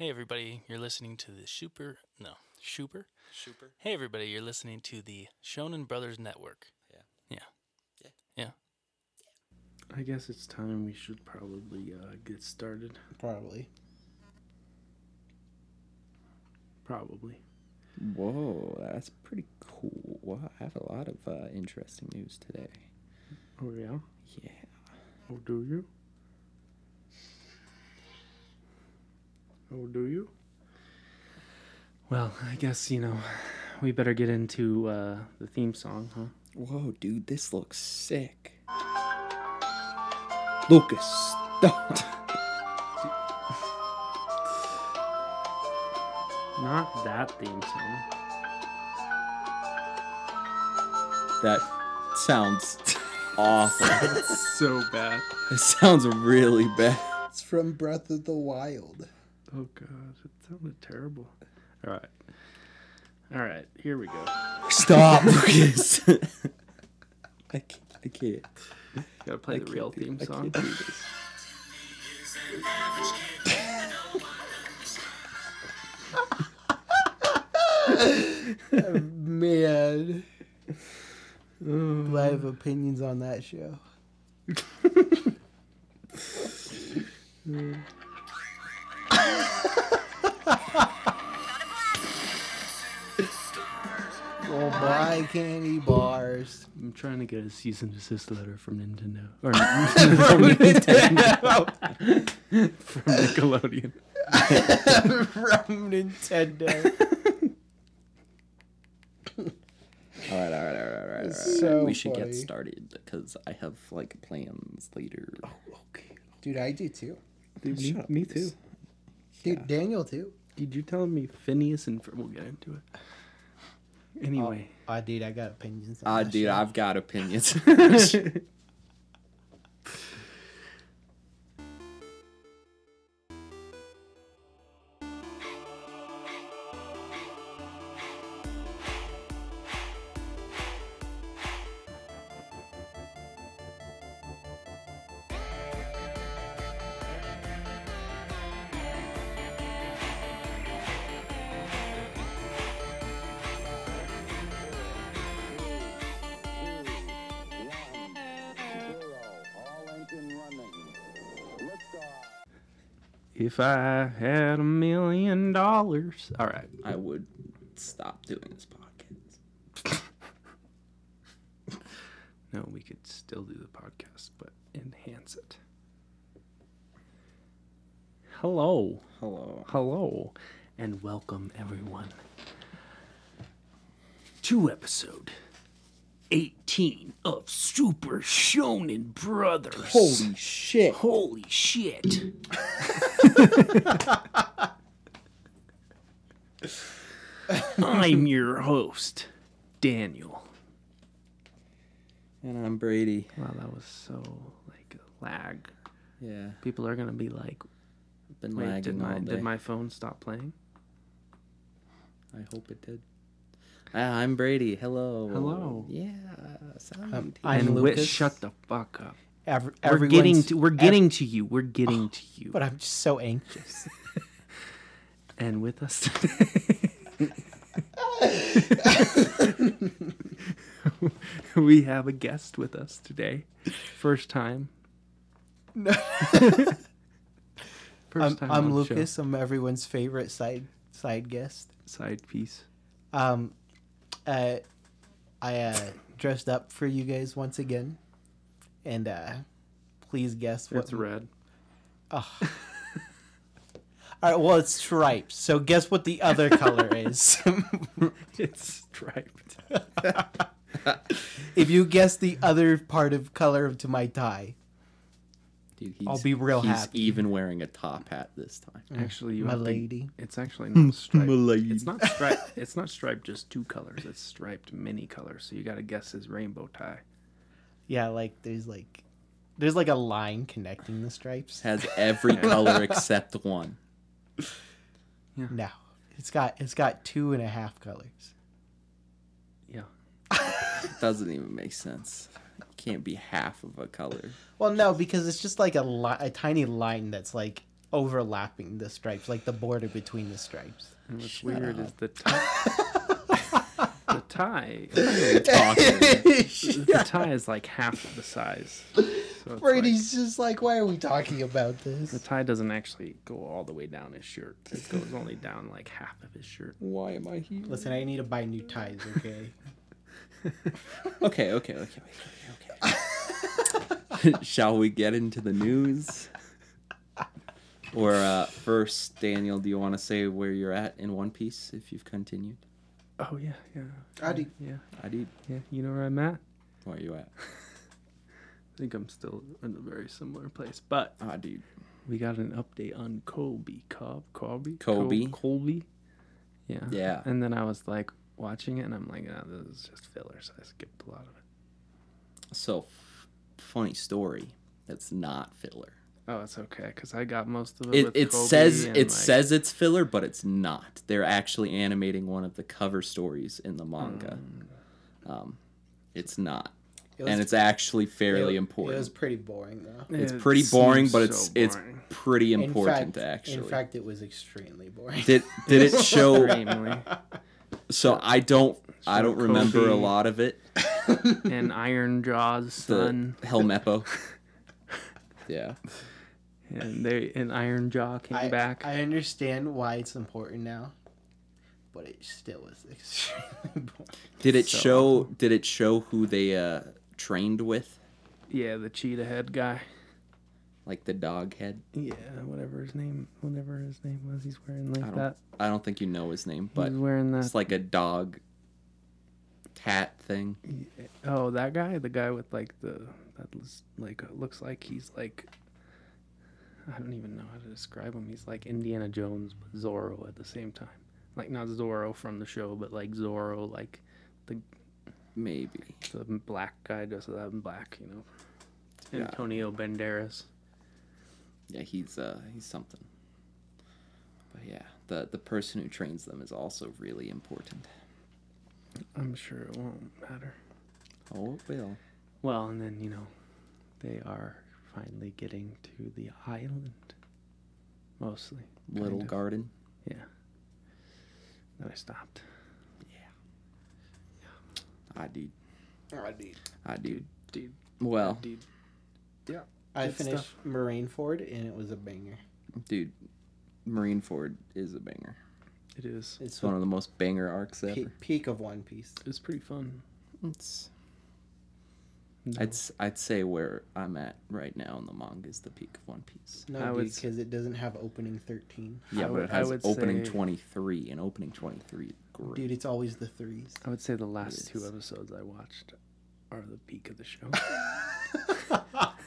Hey everybody, you're listening to the Super no Super. Super. Hey everybody, you're listening to the Shonen Brothers Network. Yeah. Yeah. Yeah. Yeah. I guess it's time we should probably uh, get started. Probably. Probably. Whoa, that's pretty cool. Wow, I have a lot of uh, interesting news today. Oh yeah. Yeah. Oh, do you? Oh, do you? Well, I guess you know we better get into uh, the theme song, huh? Whoa, dude, this looks sick. Lucas, don't. Not that theme song. That sounds awful. so bad. it sounds really bad. It's from Breath of the Wild. Oh god, it sounded terrible. All right. All right, here we go. Stop, Lucas. I can't. I can't. Gotta play I the real do- theme I song. do this. Man. Oh. I have opinions on that show. Well, buy candy bars. I'm trying to get a cease and desist letter from Nintendo. Or from Nintendo. from Nickelodeon. from Nintendo. All right, all right, all right, all right. All right. So we should funny. get started because I have like plans later. Oh, Okay. Dude, I do too. Dude, me, me Lucas. too. Dude, Daniel too. Dude, you telling me Phineas and Fer- we'll get into it. Anyway, Ah, dude, I got opinions. On Ah, dude, show. I've got opinions. if I had a million dollars. All right. I would stop doing this podcast. No, we could still do the podcast, but enhance it. Hello. Hello. Hello. And welcome, everyone, to episode 18 of Super Shonen Brothers. Holy shit. Holy shit. I'm your host, Daniel. And I'm Brady. Wow, that was so like lag. Yeah, People are gonna be like, I've been "Wait, lagging did my all day. did my phone stop playing?" I hope it did. Ah, I'm Brady. Hello. Hello. Yeah. Um, I'm and Whit, Lucas. shut the fuck up. Every, We're getting everyone's- to we're ev- getting to you. We're getting to you. But I'm just so anxious. and with us today, we have a guest with us today. First time. No. First I'm, time I'm on the show. Lucas. I'm everyone's favorite side side guest. Side piece. Um, uh, I uh, dressed up for you guys once again, and uh, please guess what. It's red. All right, well, it's stripes. So guess what the other color is. It's striped. if you guess the other part of color to my tie, Dude, he's, I'll be real he's happy. even wearing a top hat this time. Actually, you my have to- lady. It's actually not striped. lady. It's not striped. It's not striped just two colors. It's striped many colors. So you got to guess his rainbow tie. Yeah, like there's like there's like a line connecting the stripes. Has every color except one. No, it's got it's got two and a half colors. Yeah. Doesn't even make sense. Can't be half of a color. Well, no, because it's just like a li- a tiny line that's like overlapping the stripes, like the border between the stripes. And what's Shut weird is the tie. the tie. The tie is like half the size. So it's like- Brady's just like, why are we talking about this? the tie doesn't actually go all the way down his shirt. It goes only down like half of his shirt. Why am I here? Listen, I need to buy new ties, okay? Okay, okay, okay, okay, okay. Shall we get into the news? Or uh, first, Daniel, do you want to say where you're at in One Piece if you've continued? Oh yeah, yeah. I do. Yeah, I did. yeah. You know where I'm at? Where are you at? I think I'm still in a very similar place, but I did. we got an update on Kobe, Cobb, Kobe, Kobe. Col- Colby. Yeah. Yeah. And then I was like watching it, and I'm like, oh, this is just filler, so I skipped a lot of it. So, f- funny story. That's not filler. Oh, it's okay, cause I got most of it. It, with it says it like, says it's filler, but it's not. They're actually animating one of the cover stories in the manga. Mm. Um, it's not, It was, and it's actually fairly it, important. It was pretty boring, though. It's it pretty boring, but it's so it's boring. pretty In important fact- actually. In fact, it was extremely boring. did did it show? Extremely. So I don't I don't remember a lot of it. and Iron Jaw's The son, Helmeppo. yeah, and they and Iron Jaw came I, back. I understand why it's important now, but it still was extremely boring. did it So show? Did it show who they uh trained with? yeah, the cheetah head guy. Like the dog head? Yeah, whatever his name, whatever his name was, he's wearing like I don't that. I don't think you know his name, but he's wearing that. it's like a dog hat thing. Oh, that guy, the guy with like the that was like looks like he's like I don't even know how to describe him. He's like Indiana Jones but Zorro at the same time. Like not Zorro from the show, but like Zorro, like the Maybe. the black guy dressed up in black, you know. Yeah. Antonio Banderas. Yeah, he's uh he's something. But yeah, the the person who trains them is also really important. I'm sure it won't matter. Oh, it will. Well, and then you know, they are finally getting to the island. Mostly. Little of. garden. Yeah. Then I stopped. Yeah. yeah. I did. Oh, I did. I did. Dude. Well, Dude. I Good finished stuff. Marineford and it was a banger. dude, Marineford is a banger. It is. It's It's one of the most banger arcs pe- ever. peak of One Piece. It's pretty fun. It's No. I'd s- I'd say where I'm at right now in the manga is the peak of One Piece. No, I dude, would because it doesn't have opening 13. Yeah, I but would- it I has would opening say- 23, and opening 23 great. Dude, it's always the threes. I would say the last two episodes I watched are the peak of the show.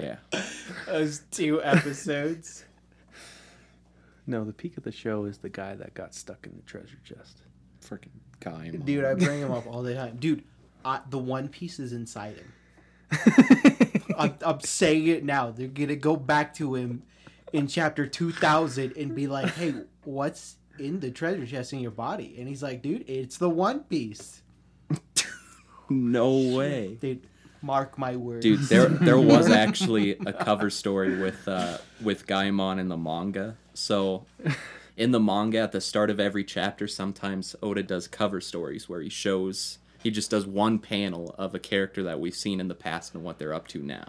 Yeah, Those two episodes. No, the peak of the show is the guy that got stuck in the treasure chest. freaking guy. Dude, I bring him up all the time. Dude, I, the One Piece is inside him. I'm, I'm saying it now. They're gonna go back to him in chapter 2000 and be like, "Hey, what's in the treasure chest in your body?" And he's like, "Dude, it's the One Piece." no way. Dude, mark my words. Dude, there there was actually a cover story with uh with Gaimon in the manga. So in the manga at the start of every chapter sometimes Oda does cover stories where he shows he just does one panel of a character that we've seen in the past and what they're up to now.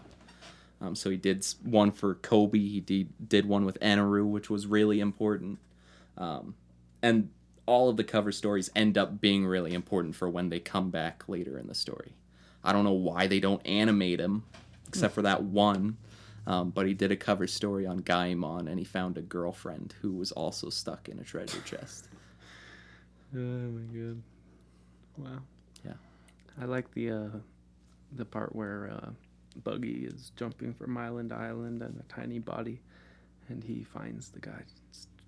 Um, so he did one for Kobe. He did, did one with Enel, which was really important. Um, and all of the cover stories end up being really important for when they come back later in the story. I don't know why they don't animate him, except for that one. Um, but he did a cover story on Gaimon, and he found a girlfriend who was also stuck in a treasure chest. Oh my god! Wow. Yeah. I like the uh, the part where uh, Buggy is jumping from island to island and a tiny body, and he finds the guy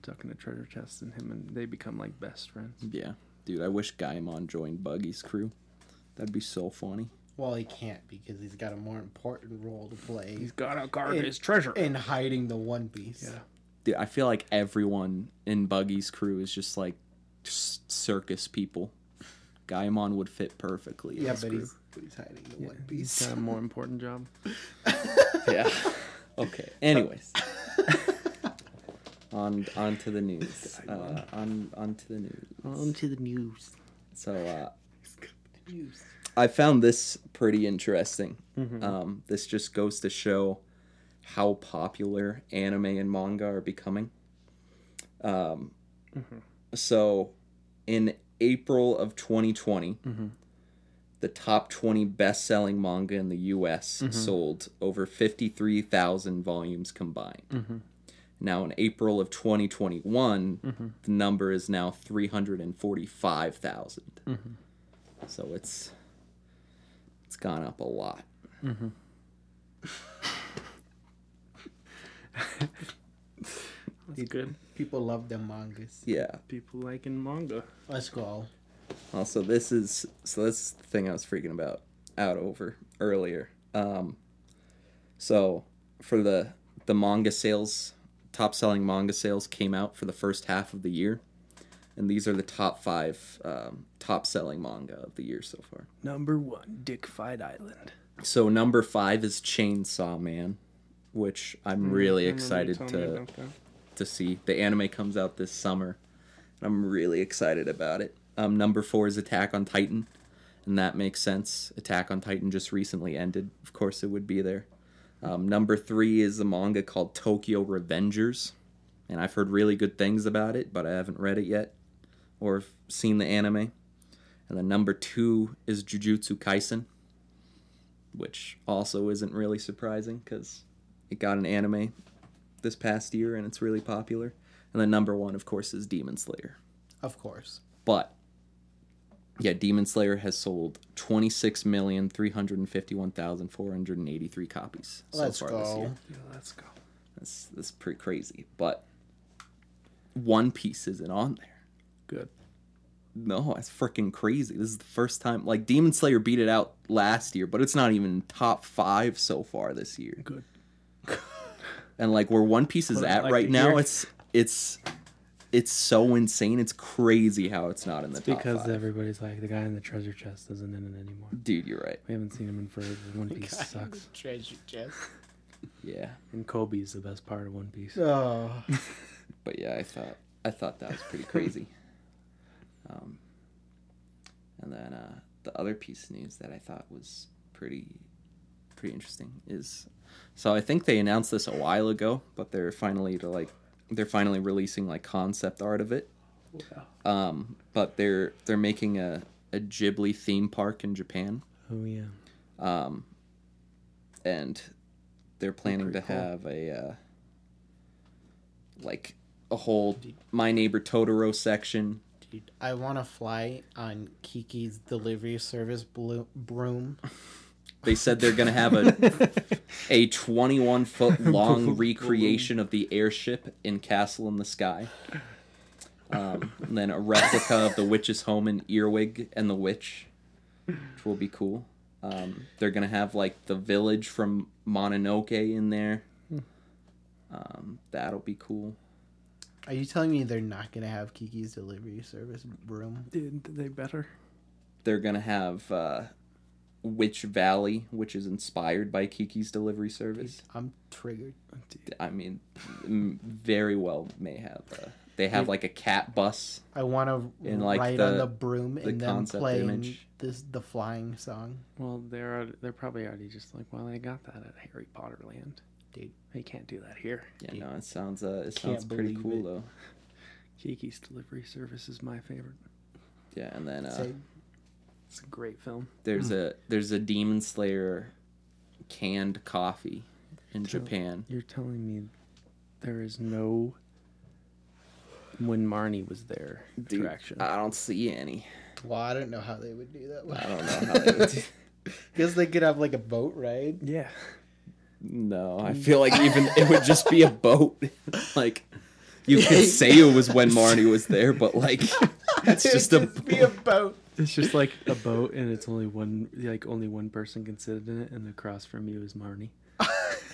stuck in a treasure chest, and him and they become like best friends. Yeah, dude, I wish Gaimon joined Buggy's crew. That'd be so funny. Well, he can't because he's got a more important role to play He's gotta guard In- his treasure. in hiding the One Piece. Yeah. Dude, I feel like everyone in Buggy's crew is just like s- circus people. Gaimon would fit perfectly. in Yeah, his but crew. he's, but he's hiding the Yeah, One he's Piece. got a more important job. yeah. Okay. Anyways, on on to the news. Uh, on on to the news. On to the news. So uh, I found this pretty interesting. Mm-hmm. Um, this just goes to show how popular anime and manga are becoming. Um, Mm-hmm. So, in April of 2020, Mm-hmm. the top 20 best selling manga in the US Mm-hmm. sold over 53,000 volumes combined. Mm-hmm. Now, in April of 2021, Mm-hmm. the number is now 345,000. Mm-hmm. So it's it's gone up a lot. Mhm. That's good. People love them mangas. Yeah. People liking manga. Let's go. Also, this is so this is the thing I was freaking about out over earlier. Um, so for the the manga sales, top selling manga sales came out for the first half of the year, and these are the top five um, top selling manga of the year so far. Number one, Dick Fight Island. So number five is Chainsaw Man, which I'm really excited to to see. The anime comes out this summer, and I'm really excited about it. Um, number four is Attack on Titan, and that makes sense. Attack on Titan just recently ended. Of course, it would be there. Um, number three is a manga called Tokyo Revengers, and I've heard really good things about it, but I haven't read it yet or seen the anime. And then number two is Jujutsu Kaisen, which also isn't really surprising because it got an anime this past year and it's really popular. And then number one, of course, is Demon Slayer. Of course. But yeah, Demon Slayer has sold twenty six million three hundred fifty one thousand four hundred and eighty three copies so Let's far this year. Yeah, let's go. That's that's pretty crazy. But One Piece isn't on there. Good. No, that's freaking crazy. This is the first time like Demon Slayer beat it out last year, but it's not even top five so far this year. Good. and like where One Piece is at like right now, hear. it's it's it's so insane. It's crazy how it's not in the top Because five. everybody's like the guy in the treasure chest isn't in it anymore. Dude, you're right. We haven't seen him in forever. One Piece sucks. Treasure chest. Yeah, And Kobe's the best part of One Piece. Oh. but yeah, I thought I thought that was pretty crazy. um, and then uh, the other piece of news that I thought was pretty pretty interesting is so I think they announced this a while ago, but they're finally to like they're finally releasing like concept art of it. Um, but they're they're making a a Ghibli theme park in Japan. Oh yeah. Um, and they're planning to cool. have a uh, like a whole My Neighbor Totoro section. Dude, I want to fly on Kiki's delivery service blo- broom. They said they're gonna have a a 21 foot long recreation of the airship in Castle in the Sky. Um, and then a replica of the witch's home in Earwig and the Witch, which will be cool. Um, they're gonna have like the village from Mononoke in there. Um, that'll be cool. Are you telling me they're not going to have Kiki's delivery service broom? Dude, they better. They're gonna have uh, Witch Valley, which is inspired by Kiki's Delivery Service. I'm triggered. I mean, very well may have. Uh, they have like a cat bus. I want to In, like, ride on the- the broom the and then concept playing image. this the flying song. Well, they're they're probably already just like, well, they got that at Harry Potter Land. Dude. They can't do that here. Yeah, no, it sounds uh, it Can't sounds pretty cool it. though. Kiki's Delivery Service is my favorite. Yeah, and then uh, Say, It's a great film. there's a there's a Demon Slayer canned coffee in So- Japan. You're telling me there is no when Marnie was there Dude, attraction. I don't see any. well, I don't know how they would do that. I don't know how they would do- Because they could have like a boat ride. yeah. No, I mm. feel like even it would just be a boat. like you could say it was when Marnie was there, but like it's It'd just a be a boat. It's just like a boat and it's only one like only one person can sit in it and across from you is Marnie.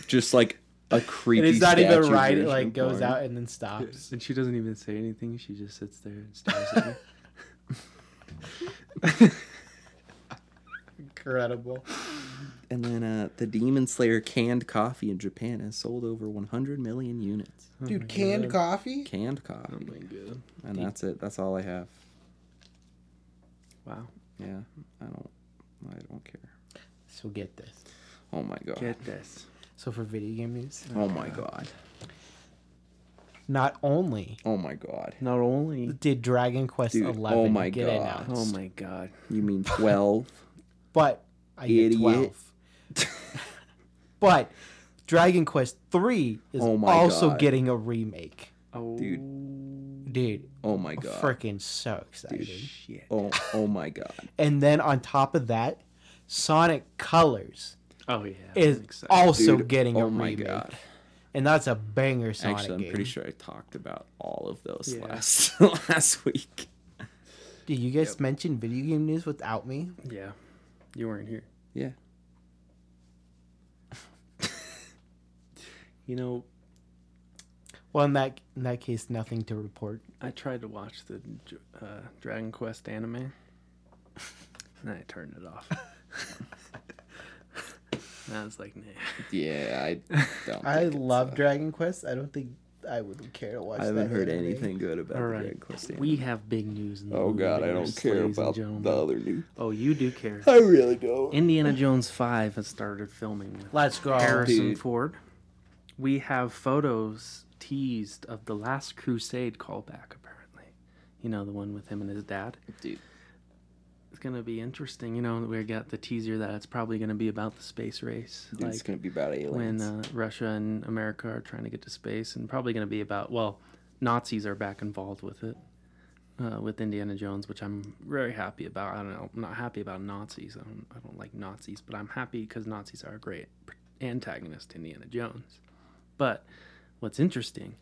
just like a creepy. And it's not even right. It like goes Marnie. out and then stops. And she doesn't even say anything. She just sits there and stares at you. Incredible. And then uh, the Demon Slayer canned coffee in Japan has sold over 100 million units. Dude, canned coffee? Canned coffee. Oh my god. And that's it. That's all I have. Wow. Yeah, I don't. I don't care. So get this. Oh my god. Get this. So for video game news, Oh my god. not only Oh my god. Not only. did Dragon Quest Dude, 11 oh my get God. announced, Oh my god. You mean 12? but I get 12. but Dragon Quest 3 is Oh my also God. getting a remake. Oh. Dude, oh my god. freaking so excited. Shit. Oh oh my god. And then on top of that, Sonic Colors Oh yeah. is also Dude, getting a oh my remake. god. And that's a banger Sonic Actually, I'm game. pretty sure I talked about all of those Yeah. last last week. Did you guys mention video game news without me? Yeah. You weren't here. Yeah. You know, Well, in that in that case, nothing to report. I tried to watch the uh, Dragon Quest anime, and I turned it off. and I was like, nah. Yeah, I don't. I love uh, Dragon Quest. I don't think I would not care to watch. That. I haven't that heard anime. anything good about All the right. Dragon Quest. We have big news. In the Oh movie god, I don't care about the other news. Oh, you do care. I really don't. Indiana Jones 5 has started filming with Let's go. Harrison Dude. Ford. We have photos teased of the Last Crusade callback, apparently. You know, the one with him and his dad. Dude, It's going to be interesting. You know, we got the teaser that it's probably going to be about the space race. dude it's gonna be about when aliens. uh, Russia and America are trying to get to space, and probably going to be about, well, Nazis are back involved with it. Uh, with Indiana Jones, which I'm very happy about. I don't know. I'm not happy about Nazis. I don't. I don't like Nazis, but I'm happy because Nazis are a great antagonist to Indiana Jones. But what's interesting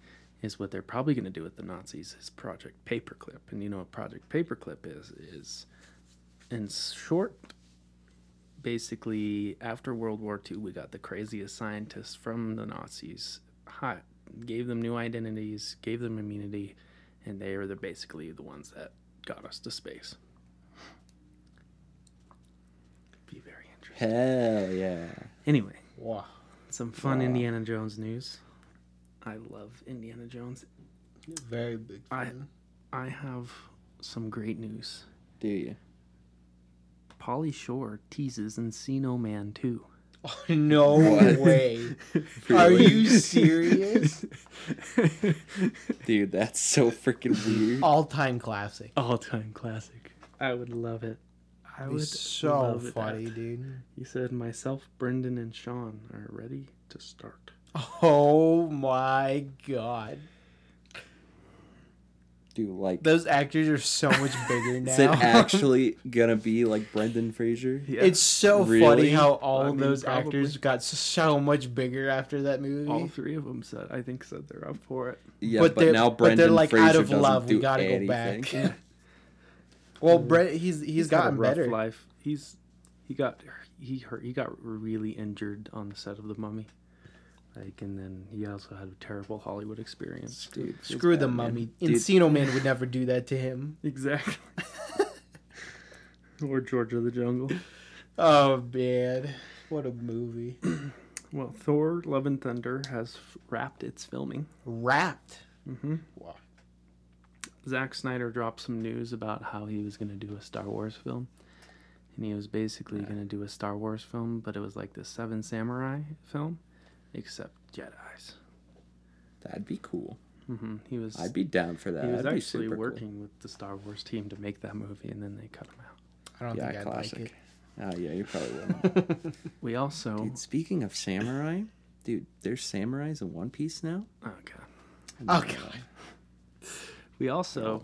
is what they're probably going to do with the Nazis is Project Paperclip, and you know what Project Paperclip is? Is in short, basically after World War II, we got the craziest scientists from the Nazis. Hi, gave them new identities, gave them immunity, and they are the basically the ones that got us to space. Be very interesting. Hell yeah. Anyway, Wow. some fun Wow. Indiana Jones news. I love Indiana Jones. Very big. I- fan. I have some great news. Do you? Pauly Shore teases Encino Man 2. no What? way. Are you serious? Dude, that's so freaking weird. All time classic. All time classic. I would love it. I It'd so love funny, that. dude. He said, Myself, Brendan, and Sean are ready to start. Oh my god. Dude, like, Those actors are so much bigger now. is it actually gonna be like Brendan Fraser? Yeah. It's so funny how all I mean, those probably. actors got so much bigger after that movie. all three of them said, I think said they're up for it. Yeah, But but, they're- now but Brendan they're, like, Fraser out of doesn't love, we do gotta go anything. back. well, Brett, he's he's had a gotten rough better. life. He's he got he hurt he got really injured on the set of The Mummy. Like and then he also had a terrible Hollywood experience. Dude, Screw the man. mummy. Dude, Encino Man would never do that to him. Exactly. or George of the Jungle. Oh man, what a movie! Well, Thor: Love and Thunder has wrapped its filming. Wrapped. Mm-hmm. Wow. Zack Snyder dropped some news about how he was going to do a Star Wars film. And he was basically going to do a Star Wars film, but it was like the Seven Samurai film, except Jedi's. That'd be cool. Mm-hmm. He was I'd be down for that. he was That'd actually super cool. working with the Star Wars team to make that movie, and then they cut him out. I don't Yeah, think I'd classic. like it. Oh yeah, you probably wouldn't. We also Dude, speaking of samurai, dude, there's samurais in One Piece now. oh god, Oh god. we also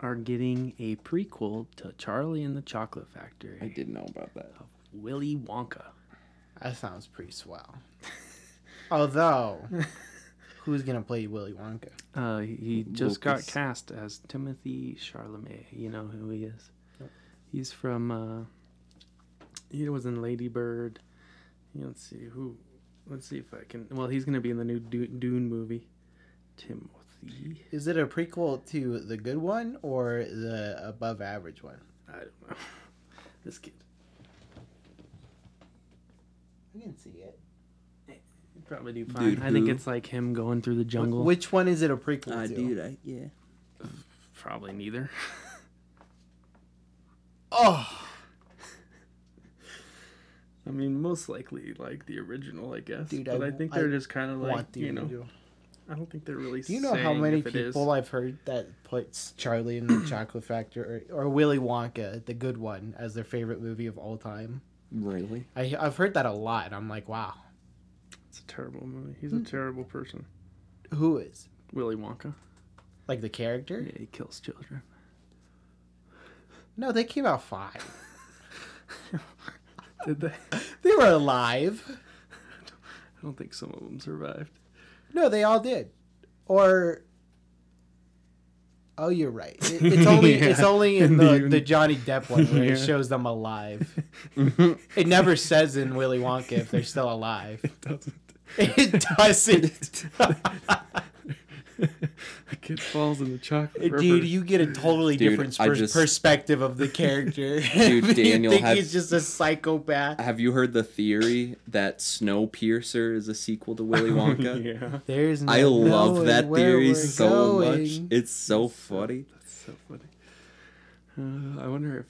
are getting a prequel to Charlie and the Chocolate Factory. I didn't know about that. Willy Wonka. That sounds pretty swell. Although, who's gonna play Willy Wonka? Uh, he- he just got cast as Timothy Chalamet. You know who he is. Yep. He's from. Uh, he was in Lady Bird. Let's see who. Let's see if I can. Well, he's gonna be in the new Du- Dune movie. Timothy. Is it a prequel to the good one or the above average one? I don't know. This kid. I can see it. You probably do fine. Dude, I think who? it's like him going through the jungle. Which one is it a prequel Uh, to? dude, I, yeah. Probably neither. Oh, I mean, most likely like the original, I guess. Dude, but I- I, think they're just kind of like want the you know. original. I don't think they're really. Do you know how saying many if it is. people I've heard that puts Charlie in the Chocolate Factory or, or Willy Wonka, the good one, as their favorite movie of all time? Really? I, I've heard that a lot, and I'm like, wow, It's a terrible movie. He's a hmm. terrible person. who is Willy Wonka. like the character? Yeah, he kills children. No, they came out fine. Did they? They were alive. I don't think some of them survived. No, they all did. Or oh, you're right. It- it's only it's only in In the, the- the Johnny Depp one where Yeah. it shows them alive. it never says in Willy Wonka if they're still alive. Doesn't. It doesn't. the kid falls in the chocolate river. Dude, you get a totally Dude, different pers- just- perspective of the character. Dude, Daniel, you think had- he's just a psychopath. Have you heard the theory that Snowpiercer is a sequel to Willy Wonka? yeah, There's no I love that theory we're so much. It's so funny. that's so funny. Uh, I wonder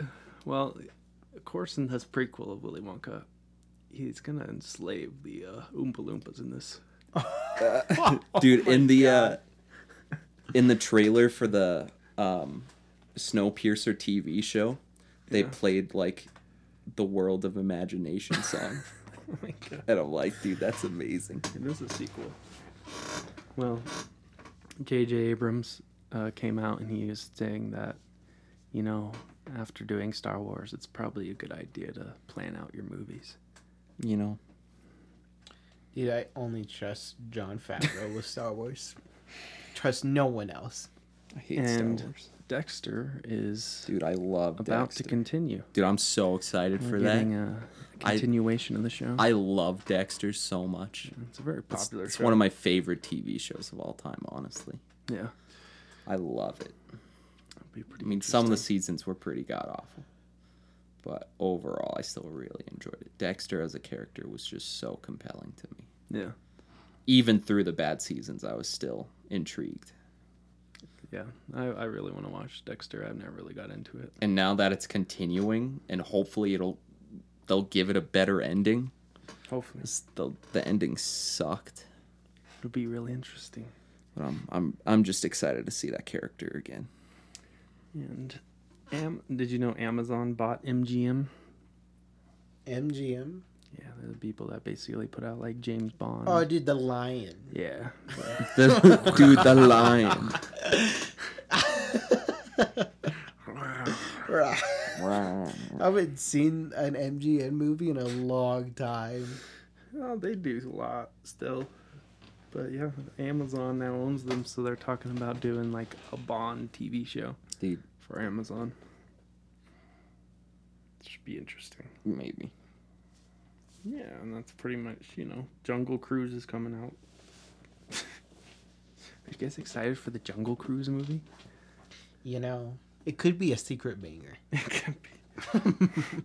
if, well, Corson has prequel of Willy Wonka. He's gonna enslave the uh, Oompa Loompas in this. Dude, in the uh in the trailer for the um Snowpiercer TV show, they Yeah. played like the World of Imagination song. Oh my god, and I'm like, dude, that's amazing. it is a sequel. Well, J.J. Abrams uh, came out and he was saying that, you know, after doing Star Wars, it's probably a good idea to plan out your movies. You know. Dude, I only trust Jon Favreau with Star Wars. Trust no one else. I hate And- Star Wars. Dexter is Dude, I love about Dexter. to continue. Dude, I'm so excited We're for that. getting a I- continuation of the show. I love Dexter so much. it's a very popular it's show. one of my favorite TV shows of all time, honestly. yeah, I love it. be pretty. I mean, some of the seasons were pretty god awful, but overall, I still really enjoyed it. Dexter as a character was just so compelling to me. Yeah, Even through the bad seasons, I was still intrigued. yeah. I, I really want to watch Dexter. I've never really got into it. And now that it's continuing, and hopefully it'll they'll give it a better ending. Hopefully, The the ending sucked, it'll be really interesting. but I'm I'm I'm just excited to see that character again. And, Am, did you know Amazon bought MGM? MGM. Yeah, they're the people that basically put out like James Bond. Oh, dude, the lion. yeah. The, dude, the lion. I haven't seen an MGM movie in a long time. Oh, they do a lot still. But yeah, Amazon now owns them, so they're talking about doing like a Bond TV show Dude, for Amazon. Should be interesting. maybe. Yeah, and that's pretty much, you know, Jungle Cruise is coming out. Are you guys excited for the Jungle Cruise movie? You know, it could be a secret banger. It could be.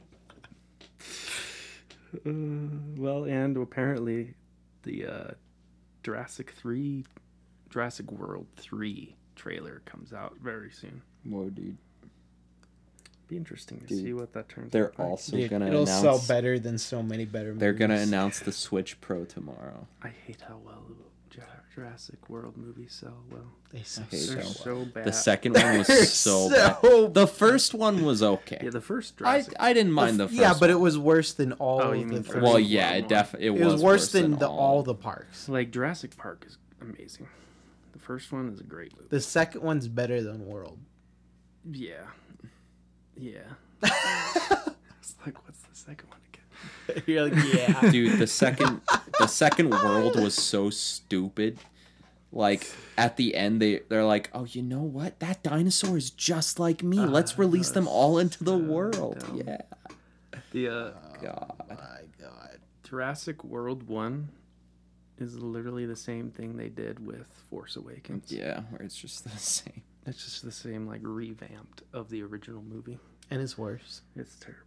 uh, well, and apparently, the uh, Jurassic Three, Jurassic World Three trailer comes out very soon. Whoa, dude. Be interesting to Dude, see what that turns. They're out like. also Dude, gonna it'll announce. sell better than so many better movies. They're gonna announce the Switch Pro tomorrow. I hate how well Ju- Jurassic World movies sell well. They sell hate They're how so bad. The second one was so, so bad. The first one was okay. yeah, the first Jurassic. I didn't mind the first. Yeah, but it was worse than all Oh, you of mean the first. Well, World yeah, it definitely it, it was worse than than the all the parks. like Jurassic Park is amazing. The first one is a great movie. The second one's better than World. Yeah. Yeah. it's like, what's the second one again? You're like, yeah. dude the second the second world was so stupid like at the end they they're like oh you know what that dinosaur is just like me let's Uh, release them all into the so world dumb. yeah The uh, god my god. Jurassic World 1 is literally the same thing they did with Force Awakens. yeah where it's just the same It's just the same, like, revamped of the original movie. And it's worse. It's terrible.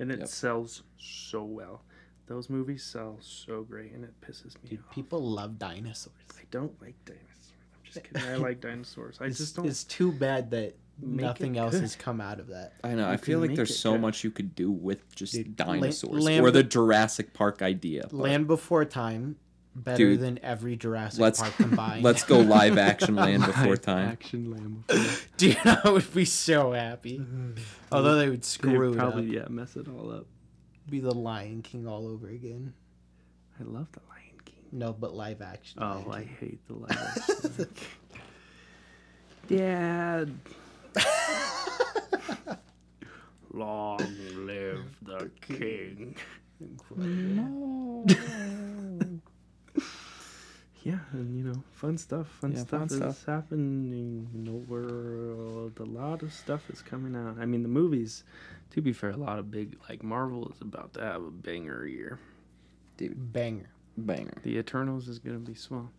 and it Yep. sells so well. Those movies sell so great, and it pisses me Dude, off. people love dinosaurs. I don't like dinosaurs. I'm just kidding. I like dinosaurs. I It's, just don't. it's too bad that Make nothing else good. has come out of that. I know. You I feel can like make there's so good. much you could do with just Dude, La- dinosaurs Land or the Jurassic Park idea. but Land Before Time, better Dude, than every Jurassic let's- Park combined. Let's go live action Land Before Time. Action Lamb Before. Dude, I would be so happy. Mm-hmm. Although they would They'd screw it probably up. yeah mess it all up. Be the Lion King all over again. I love the Lion King. No, but live action. Oh, Lion I King. hate the live action. Dad. Long live the king. Yeah, and you know, fun stuff. Fun Yeah, stuff fun is stuff. happening in the world. A lot of stuff is coming out. I mean, the movies. To be fair, a lot of big like Marvel is about to have a banger year. Dude, banger. Banger. The Eternals is gonna be swell.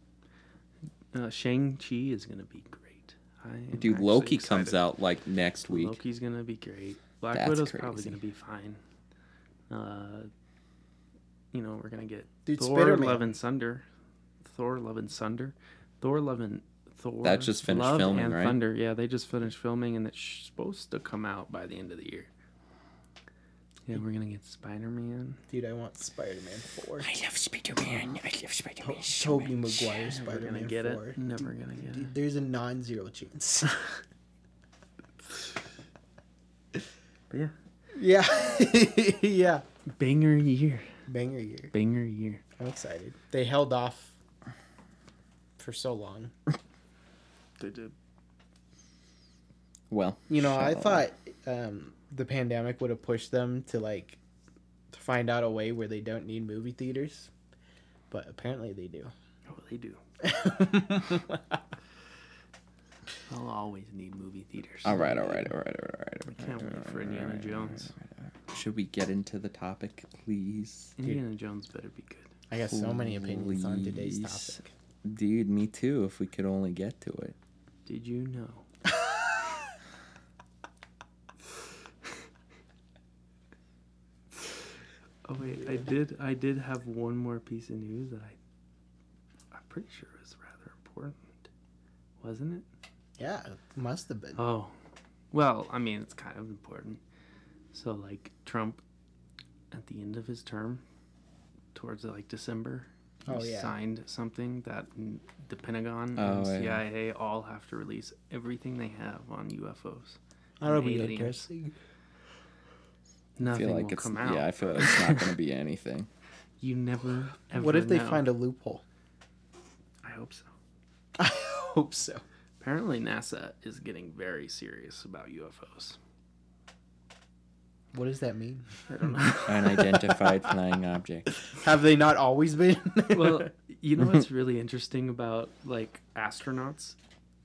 Uh, Shang Chi is gonna be great. I am Dude, actually Loki comes out like next week. Loki's gonna be great. Black That's Widow's probably gonna be fine. Uh, you know, we're gonna get Dude, Thor, Spider-Man. Love and Thunder. Thor, Love and Thunder. Thor, Love and Thor. That just finished Love filming, and right? Thunder. Yeah, they just finished filming, and it's supposed to come out by the end of the year. Yeah, we're gonna get Spider Man. Dude, I want Spider Man 4. I love Spider Man. I love Spider To- Tobey Maguire Never Spider gonna Man get 4. it. Never gonna get Dude, it. there's a non zero chance. But yeah, yeah. yeah. banger year. Banger year. Banger year. I'm excited. They held off for so long. They did. Well, You know, I thought um, the pandemic would have pushed them to like to find out a way where they don't need movie theaters, but apparently they do. Oh, they do. I'll always need movie theaters. All right, all right, all right, all right, all right. I can't wait for Indiana Jones. Should we get into the topic, please? Indiana Jones better be good. I got so many opinions on today's topic. Dude, me too. If we could only get to it. Did you know? oh wait, I did. I did have one more piece of news that I. I'm pretty sure was rather important, wasn't it? Yeah, it must have been. Oh, well, I mean, it's kind of important. So, like, Trump, at the end of his term, towards like December, he Oh, yeah. signed something that the Pentagon Oh, and yeah. CIA all have to release everything they have on UFOs. That'll be aliens. interesting. I Nothing feel like will it's come out. yeah. I feel like it's not going to be anything. You never ever. What if they know. find a loophole? I hope so. I hope so. Apparently, NASA is getting very serious about UFOs. What does that mean? I don't know. Unidentified flying object. Have they not always been? well, you know what's really interesting about like astronauts?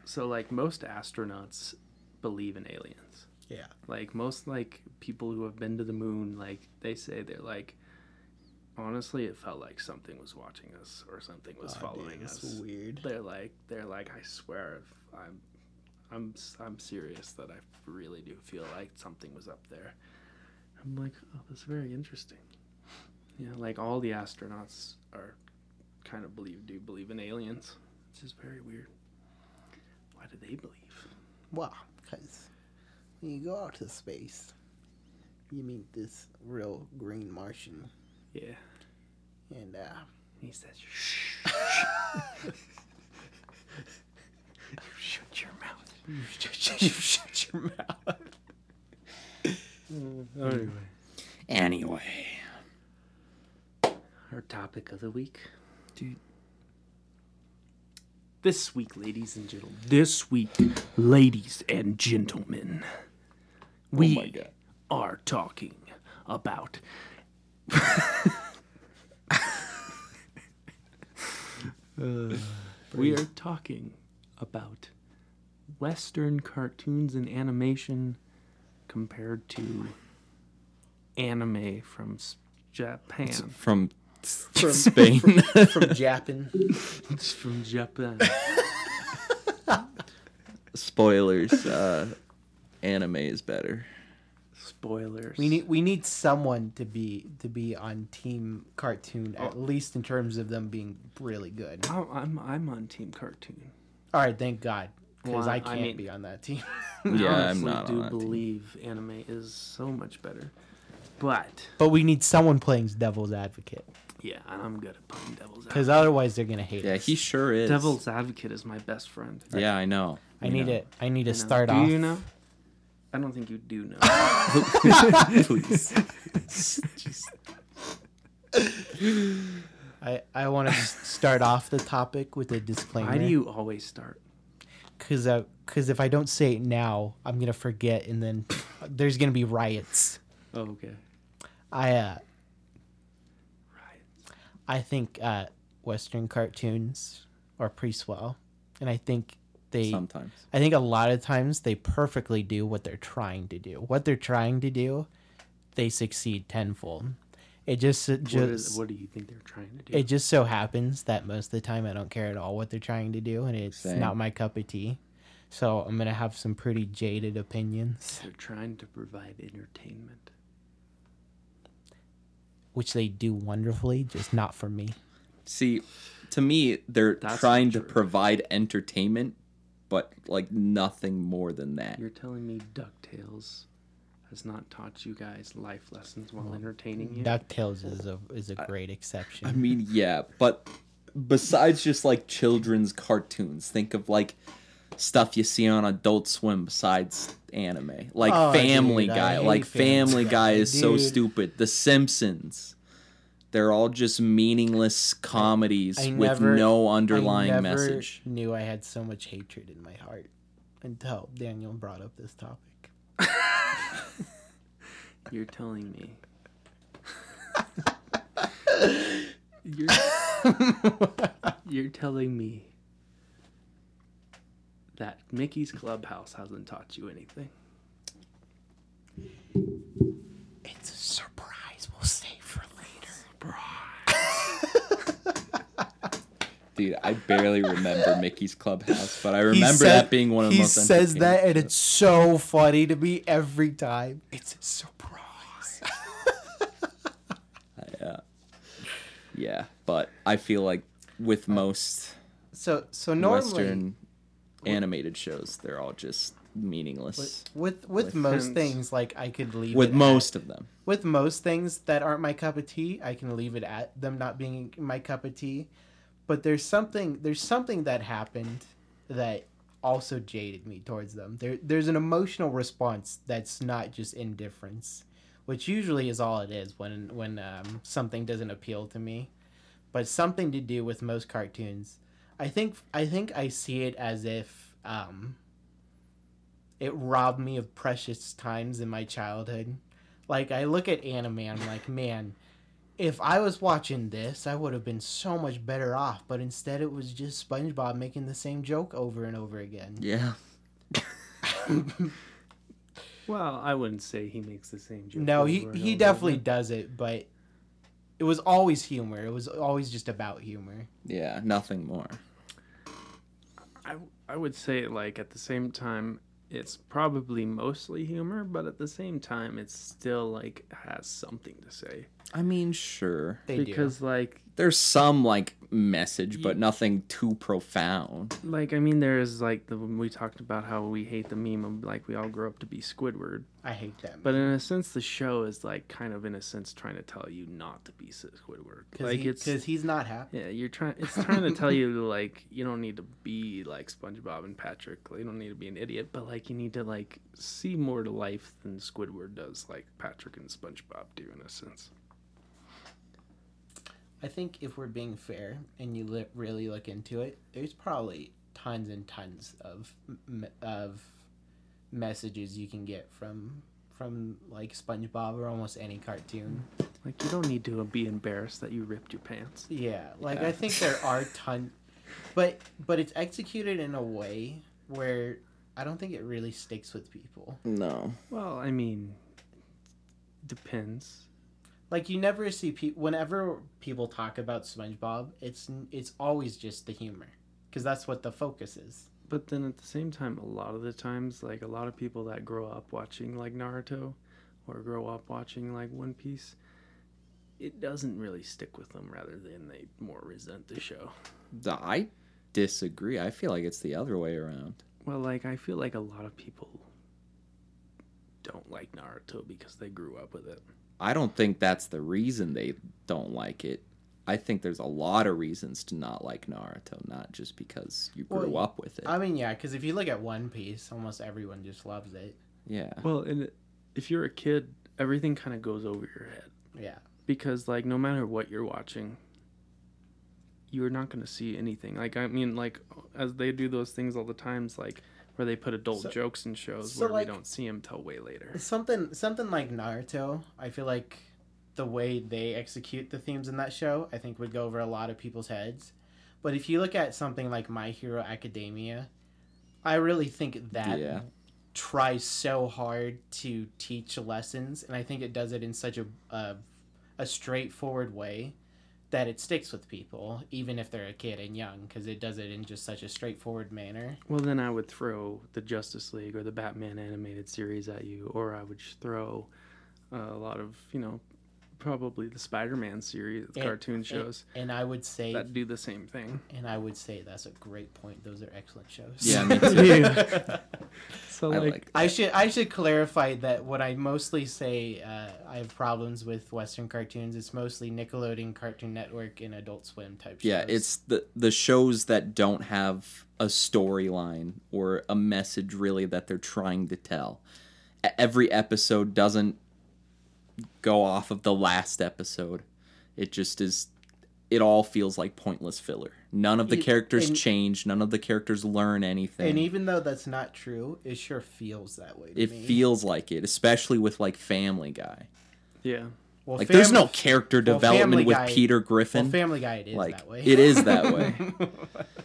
So like most astronauts believe in aliens. yeah. Like most like people who have been to the moon, like they say they're like honestly it felt like something was watching us or something was oh, Aw, following dude, that's us. weird. They're like they're like I swear if I'm I'm I'm serious that I really do feel like something was up there. I'm like, oh, that's very interesting. Yeah, like all the astronauts are kind of believe do believe in aliens. It's just very weird. Why do they believe? Well, because when you go out to space, you meet this real green Martian, Yeah. and uh, He says, shh. you shut your mouth. you shut, you shut your mouth. Anyway. Anyway, Our topic of the week. dude. This week, ladies and gentlemen. This week, ladies and gentlemen. We my God. are talking about. Uh, we are talking about Western cartoons and animation compared to anime from s- Japan. From, From- Spain. From Japan. It's from Japan. Spoilers. Uh, anime is better. spoilers. We need we need someone to be to be on team cartoon at Oh. least in terms of them being really good. I'm I'm, I'm on Team Cartoon. All right, thank God, because Well, I I can't mean- be on that team. Yeah, I I'm honestly not do on that team. believe anime is so much better, but but we need someone playing devil's advocate yeah, and I'm good at playing Devil's advocate. because otherwise they're gonna hate Yeah, us. he sure is. Devil's Advocate is my best friend. Yeah, I know. I You need know. it. I need to start do off. Do you know? I don't think you do know. Please. I I want to start off the topic with a disclaimer. Why do you always start? Because because if I don't say it now, I'm gonna forget, and then there's gonna be riots. Oh, okay. I uh, Right. I think uh, Western cartoons are pretty swell, and I think they Sometimes. I think a lot of times they perfectly do what they're trying to do. What they're trying to do, they succeed tenfold. It just it What, just is, what do you think they're trying to do? it just so happens that most of the time I don't care at all what they're trying to do, and it's Same. not my cup of tea. So I'm gonna have some pretty jaded opinions, they're trying to provide entertainment. which they do wonderfully, just not for me. See, to me, they're That's trying to provide entertainment, but like nothing more than that. You're telling me DuckTales has not taught you guys life lessons while entertaining you? Ducktales is a is a great exception. I mean, yeah, but besides just like children's cartoons, think of like stuff you see on Adult Swim besides anime, like Oh, Family dude, Guy. Like Family Family Guy, Guy is so stupid. The Simpsons. They're all just meaningless comedies I with never- no underlying I never message. Knew I had so much hatred in my heart until Daniel brought up this topic. You're telling me. you're, you're telling me that Mickey's Clubhouse hasn't taught you anything. It's a surprise. We'll save for later. Dude, I barely remember Mickey's Clubhouse, but I remember said- that being one of the he most. says that, and it's so funny to me every time. It's a surprise. Yeah. Yeah, but I feel like with uh, most so so normally Western animated shows, they're all just meaningless. with with with most hints. things like I could leave With it most at, of them. with most things that aren't my cup of tea, I can leave it at them not being my cup of tea. But there's something there's something that happened that also jaded me towards them. There there's an emotional response that's not just indifference, which usually is all it is when when um, something doesn't appeal to me. But something to do with most cartoons. I think I think I see it as if um, it robbed me of precious times in my childhood. Like I look at anime, I'm like, man, if I was watching this, I would have been so much better off. But instead, it was just SpongeBob making the same joke over and over again. Yeah. Well, I wouldn't say he makes the same joke. no, he and he over definitely again. does it, but it was always humor. It was always just about humor. Yeah, nothing more. I, I would say, like, at the same time, it's probably mostly humor, but at the same time, it's still, like, has something to say. I mean, sure. They do. because, like, There's some like message, but nothing too profound. like I mean, there's like the when we talked about how we hate the meme of like we all grow up to be Squidward, I hate that. but in a sense, the show is like kind of in a sense trying to tell you not to be Squidward. because Like it's because he's not happy. yeah, you're trying. It's trying to tell you like you don't need to be like SpongeBob and Patrick. Like, you don't need to be an idiot, but like you need to like see more to life than Squidward does, like Patrick and SpongeBob do in a sense. I think if we're being fair and you li- really look into it, there's probably tons and tons of m- of messages you can get from from like SpongeBob or almost any cartoon. Like you don't need to be embarrassed that you ripped your pants. Yeah, like Yeah. I think there are ton, but but it's executed in a way where I don't think it really sticks with people. No. Well, I mean, depends. Like you never see people whenever people talk about SpongeBob, it's it's always just the humor because that's what the focus is. But then at the same time, a lot of the times, like a lot of people that grow up watching like Naruto, or grow up watching like One Piece, it doesn't really stick with them. Rather than they more resent the show. I disagree. I feel like it's the other way around. Well, like I feel like a lot of people don't like Naruto because they grew up with it. I don't think that's the reason they don't like it. I think there's a lot of reasons to not like Naruto, not just because you grew Well, up with it. I mean, yeah, because if you look at One Piece, almost everyone just loves it. yeah. Well, and if you're a kid, everything kind of goes over your head Yeah. because like no matter what you're watching, you're not going to see anything. Like I mean, like as they do those things all the times, like where they put adult So- jokes in shows so, where like- we don't see them till way later. Something something like Naruto, I feel like the way they execute the themes in that show, I think would go over a lot of people's heads. But if you look at something like My Hero Academia, I really think that Yeah. tries so hard to teach lessons, and I think it does it in such a a, a straightforward way that it sticks with people, even if they're a kid and young, because it does it in just such a straightforward manner. Well, then I would throw the Justice League or the Batman animated series at you, or I would throw uh, a lot of you know probably the Spider-Man series And- cartoon shows And I would say that do the same thing. And I would say that's a great point. Those are excellent shows. Yeah, me too. So I like, like I should I should clarify that when I mostly say uh, I have problems with Western cartoons, it's mostly Nickelodeon, Cartoon Network, and Adult Swim type shows. Yeah, it's the the shows that don't have a storyline or a message really that they're trying to tell. Every episode doesn't go off of the last episode. It just is it all feels like pointless filler. None of the It- characters and- change, none of the characters learn anything. and even though that's not true, it sure feels that way. To it me. feels like it, especially with like Family Guy. yeah, well, Like there's no character well, development Family with Guy- Peter Well, Griffin. Family Guy, it is like that way. it is that way.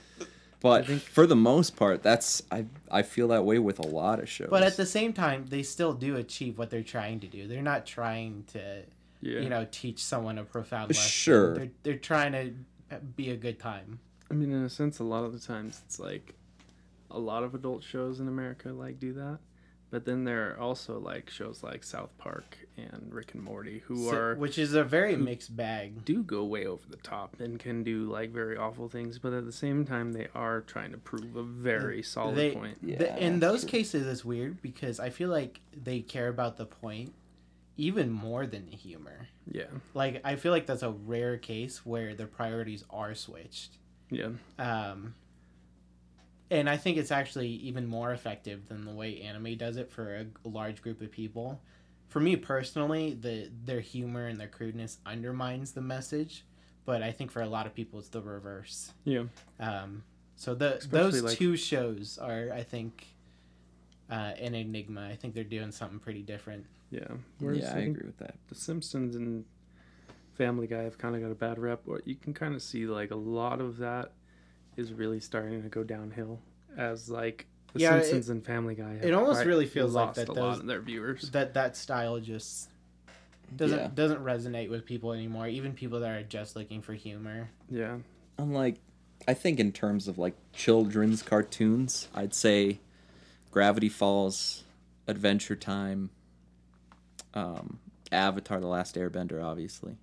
But I think- for the most part, that's I I feel that way with a lot of shows. But at the same time, they still do achieve what they're trying to do. They're not trying to, yeah. you know, teach someone a profound lesson. Sure. They're, they're trying to be a good time. I mean, in a sense, a lot of the times it's like a lot of adult shows in America like do that, but then there are also like shows like South Park and Rick and Morty who So- are which is a very mixed bag. do go way over the top and can do like very awful things, but at the same time they are trying to prove a very solid They- point. Yeah, The- in those true. cases, it's weird because I feel like they care about the point even more than the humor. Yeah, Like I feel like that's a rare case where the priorities are switched. yeah, Um, and I think it's actually even more effective than the way anime does it for a, a large group of people. For me personally, the their humor and their crudeness undermines the message, but I think for a lot of people it's the reverse. yeah. Um, so the Especially, those like- two shows are, I think, uh, an enigma. I think they're doing something pretty different. Yeah, Whereas yeah, I think agree with that. The Simpsons and Family Guy have kind of got a bad rep. But you can kind of see like a lot of that is really starting to go downhill as like the Yeah, it- Simpsons and Family Guy. Have it almost quite really feels like lost that a those- lot of their viewers. That that style just doesn't Yeah. doesn't resonate with people anymore. Even people that are just looking for humor. Yeah, Unlike, I think in terms of like children's cartoons, I'd say Gravity Falls, Adventure Time, um, Avatar: The Last Airbender, obviously.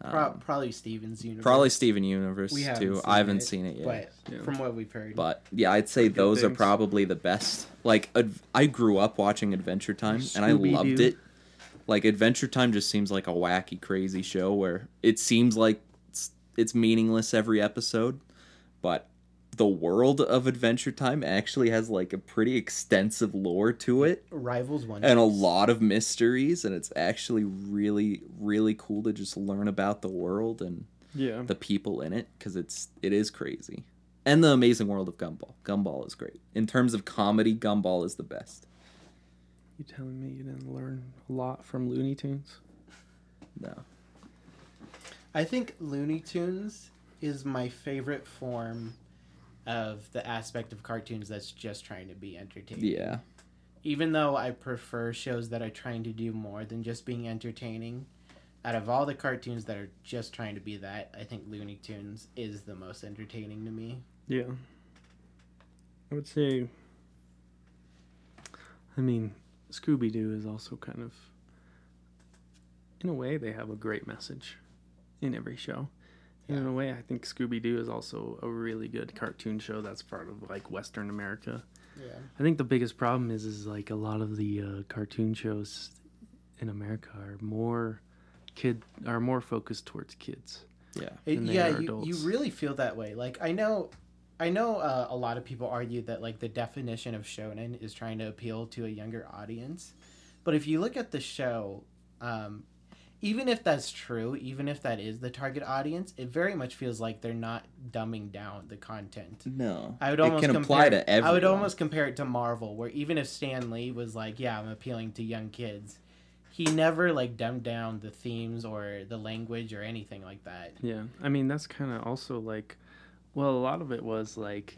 Pro- Um, probably Steven's universe. probably Steven Universe We too. seen I haven't it, seen it yet. but Yeah. from what we've heard, But yeah, I'd say Good those are probably the best. Like Ad- I grew up watching Adventure Time and I loved it. Like Adventure Time just seems like a wacky crazy show where it seems like it's, it's meaningless every episode, but the world of Adventure Time actually has like a pretty extensive lore to it rivals one and a lot of mysteries and it's actually really really cool to just learn about the world and yeah. the people in it because it's it is crazy. And the amazing world of Gumball. Gumball is great. In terms of comedy, Gumball is the best. You telling me you didn't learn a lot from Looney Tunes? No. I think Looney Tunes is my favorite form of the aspect of cartoons that's just trying to be entertaining. Yeah. Even though I prefer shows that are trying to do more than just being entertaining, out of all the cartoons that are just trying to be that, I think Looney Tunes is the most entertaining to me. Yeah. I would say. I mean, Scooby Doo is also kind of in a way, they have a great message in every show. And in a way, I think Scooby Doo is also a really good cartoon show that's part of like Western America. Yeah. I think the biggest problem is is like a lot of the uh, cartoon shows in America are more kid are more focused towards kids. Yeah. It, yeah, you, you really feel that way. Like I know, I know uh, a lot of people argue that like the definition of shonen is trying to appeal to a younger audience, but if you look at the show, um, even if that's true, even if that is the target audience, it very much feels like they're not dumbing down the content. No. I would it can compare, apply to everyone. I would almost compare it to Marvel, where even if Stan Lee was like, "Yeah, I'm appealing to young kids," he never like dumbed down the themes or the language or anything like that. Yeah, I mean that's kind of also like, well, a lot of it was like,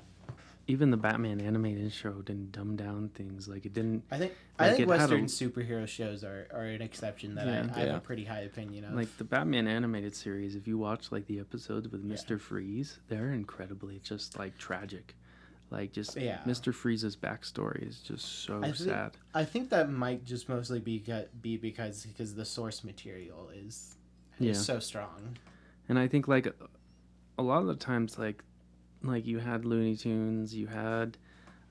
even the Batman animated show didn't dumb down things. Like it didn't I think Like, I think it had a- Western superhero shows are, are an exception that Yeah. I, I have a pretty high opinion of. like the Batman animated series. If you watch like the episodes with Yeah. Mister Freeze, they're incredibly just like tragic. Like just Yeah. Mister Freeze's backstory is just so I think- sad. I think that might just mostly be be because because the source material is Yeah. is so strong. And I think like a lot of the times like like you had Looney Tunes, you had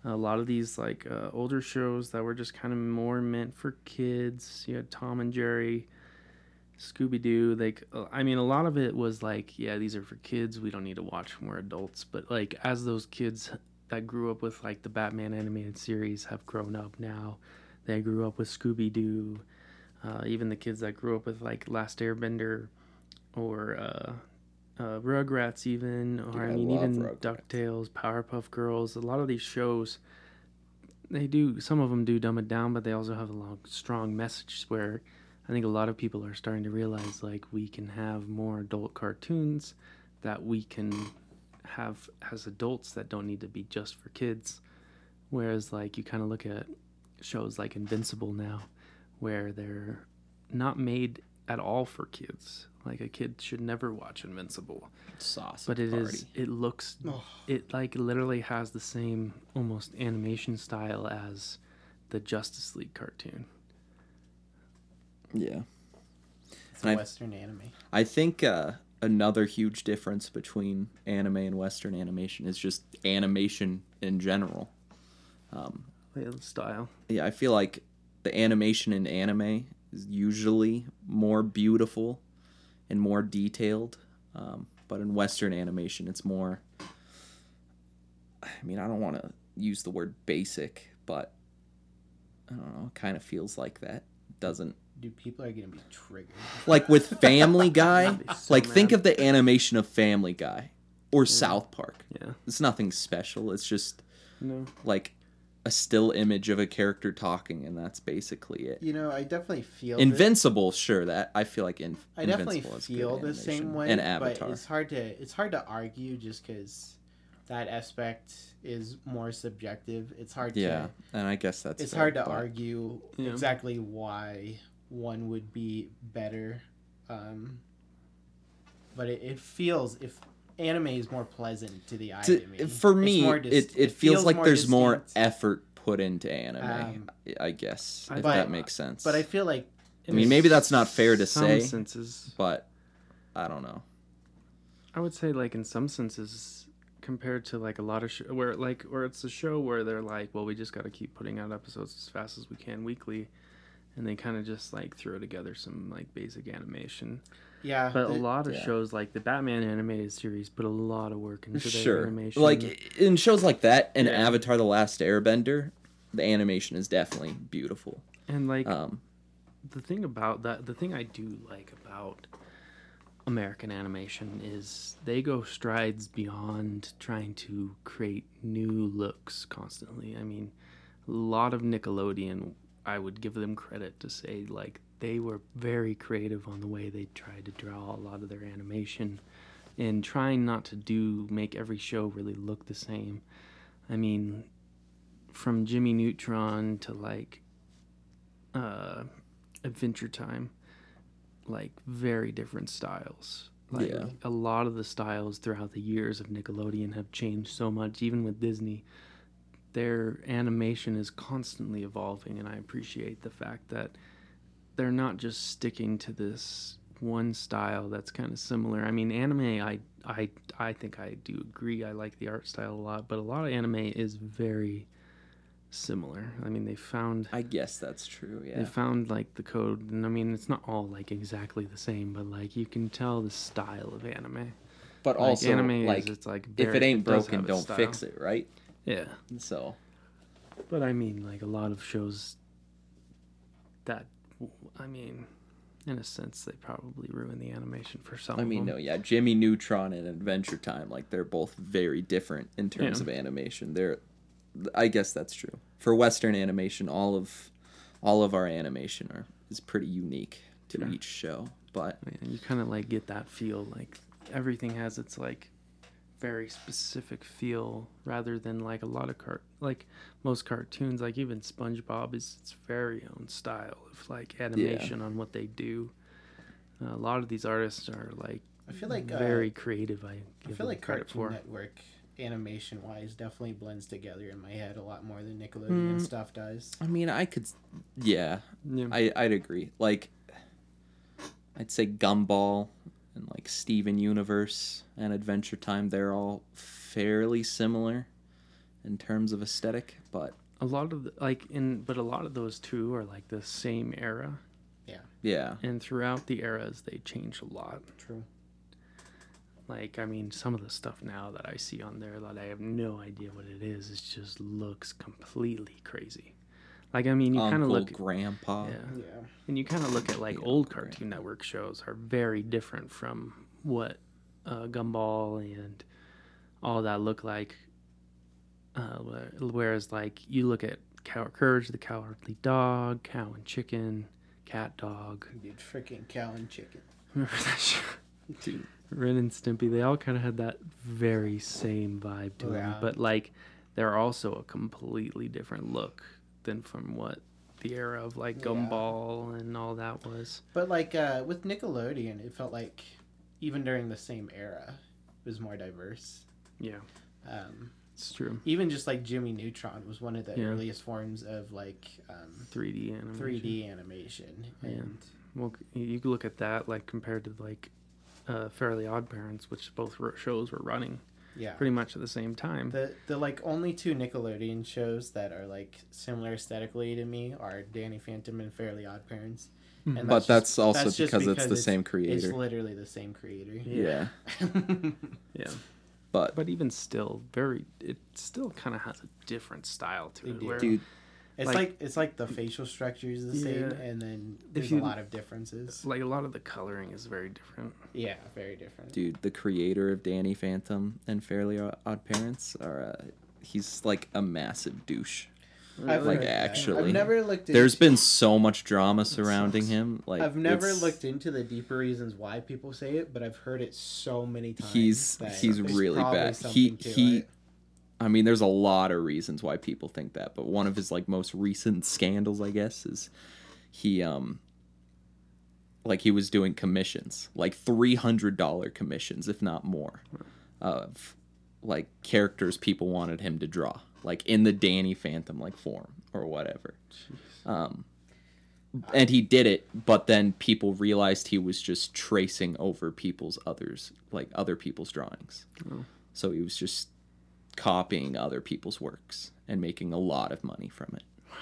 a lot of these like uh, older shows that were just kind of more meant for kids. You had Tom and Jerry, Scooby Doo. Like uh, I mean, a lot of it was like, yeah, these are for kids. We don't need to watch when we're adults. But like as those kids that grew up with like the Batman animated series have grown up now, they grew up with Scooby Doo. Uh, even the kids that grew up with like Last Airbender or uh, uh, Rugrats, even, or Dude, I I mean, even Rugrats. DuckTales, Powerpuff Girls. A lot of these shows, they do. Some of them do dumb it down, but they also have a long, strong message. Where I think a lot of people are starting to realize, like, we can have more adult cartoons that we can have as adults that don't need to be just for kids. Whereas, like, you kind of look at shows like Invincible now, where they're not made at all for kids. Like a kid should never watch Invincible, Sauce. but it is. party. It looks. Oh. It like literally has the same almost animation style as the Justice League cartoon. Yeah. It's And I- a Western anime. I think uh, another huge difference between anime and Western animation is just animation in general. Um, Yeah, the style. yeah, I feel like the animation in anime is usually more beautiful and more detailed, um, but in Western animation, it's more. I mean, I don't want to use the word basic, but I don't know. It kind of feels like that. Doesn't Dude, people are gonna be triggered. like with Family Guy. So like think of the animation of Family Guy or South Park. Yeah. It's nothing special. It's just No. like a still image of a character talking, and that's basically it. You know, I definitely feel this- Invincible, sure. That I feel like in, I definitely Invincible is good feel the same way, And but Avatar. it's hard to it's hard to argue just because that aspect is more subjective. It's hard yeah, to and I guess that's it's fair, hard to but- argue Yeah. exactly why one would be better. Um, but it, it feels if anime is more pleasant to the eye To- to me. for It's me, more it, dis- it, feels, like there's more effort put into anime. Um, I guess if But- that makes sense. But I feel like I mean, maybe that's not fair to some say, senses. but I don't know. I would say like in some senses compared to like a lot of sh- where like where it's a show where they're like well we just got to keep putting out episodes as fast as we can weekly and they kind of just like throw together some like basic animation yeah, but a lot of yeah. shows like the batman animated series put a lot of work into their Sure, animation like in shows like that and Yeah. Avatar: The Last Airbender, the animation is definitely beautiful. and like Um, the thing about that the thing i do like about american animation is they go strides beyond trying to create new looks constantly i mean a lot of nickelodeon i would give them credit to say like they were very creative on the way they tried to draw a lot of their animation and trying not to do make every show really look the same i mean from jimmy neutron to like uh Adventure Time, like very different styles. Like Yeah. a lot of the styles throughout the years of Nickelodeon have changed so much, even with Disney. Their animation is constantly evolving, and I appreciate the fact that they're not just sticking to this one style that's kind of similar. I mean, anime, I I I think I do agree. I like the art style a lot, but a lot of anime is very similar. I mean, they found I guess that's true. Yeah. They found like the code, and I mean, it's not all like exactly the same, but like you can tell the style of anime. But Like, also, anime like, is it's like if it ain't broken, don't fix it, right? Yeah. So But I mean, like a lot of shows that, I mean, in a sense, they probably ruin the animation for some. I mean, no, yeah, Jimmy Neutron and Adventure Time, like they're both very different in terms Yeah. of animation. They're, I guess that's true for Western animation. All of, all of our animation are is pretty unique to Yeah. each show. But And you kind of like get that feel, like everything has its like very specific feel, rather than like a lot of cart, like most cartoons, like even SpongeBob is its very own style of like animation on what they do. Uh, a lot of these artists are like I feel like uh, very creative. I I feel like Cartoon for. Network animation wise definitely blends together in my head a lot more than Nickelodeon Mm. stuff does. I mean, I could, yeah, Yeah. I I'd agree. Like, I'd say Gumball and like Steven Universe and Adventure Time. They're all fairly similar in terms of aesthetic, but a lot of the, like in but a lot of those two are like the same era yeah, Yeah. and throughout the eras they change a lot True. like i mean some of the stuff now that i see on there that i have no idea what it is it just looks completely crazy like i mean you kind of look Grandpa. yeah Yeah. and you kind of look at like Yeah, old right. cartoon network shows are very different from what uh, gumball and all that look like uh, whereas like you look at cow courage the cowardly dog cow and chicken cat dog Dude, freaking cow and chicken. remember that show Dude, ren and stimpy they all kind of had that very same vibe to them but like they're also a completely different look than from what the era of like Yeah. gumball and all that was But like uh, with Nickelodeon, it felt like even during the same era, it was more diverse. yeah Um, it's true even just like Jimmy Neutron was one of the Yeah. earliest forms of like um, 3D animation. 3D animation. Yeah. And Well, you look at that like compared to like uh, Fairly Odd Parents, which both shows were running yeah. pretty much at the same time. The the like only two Nickelodeon shows that are like similar aesthetically to me are Danny Phantom and Fairly Odd Parents. Mhm. And but just- that's also that's just because, it's the same creator. It's literally the same creator. yeah. yeah, but but even still, very it still kind of has a different style to it. Where, dude, It's Like- like, it's like the facial structure is the same, and then there's you- a lot of differences. like a lot of the coloring is very different. Yeah, very different. dude, the creator of Danny Phantom and Fairly Odd Parents are uh, he's like a massive douche. I've Like, heard that. actually, I've never looked. Into, There's been so much drama surrounding him. Like I've never it's- looked into the deeper reasons why people say it, but I've heard it so many times. He's he's really bad. He he. it. I mean, there's a lot of reasons why people think that, but one of his like most recent scandals, I guess, is he um like he was doing commissions, like three hundred dollar commissions, if not more, of like characters people wanted him to draw, like in the Danny Phantom like form or whatever. Um, and he did it, but then people realized he was just tracing over people's others, like other people's drawings. Oh. So he was just copying other people's works and making a lot of money from it. Wow.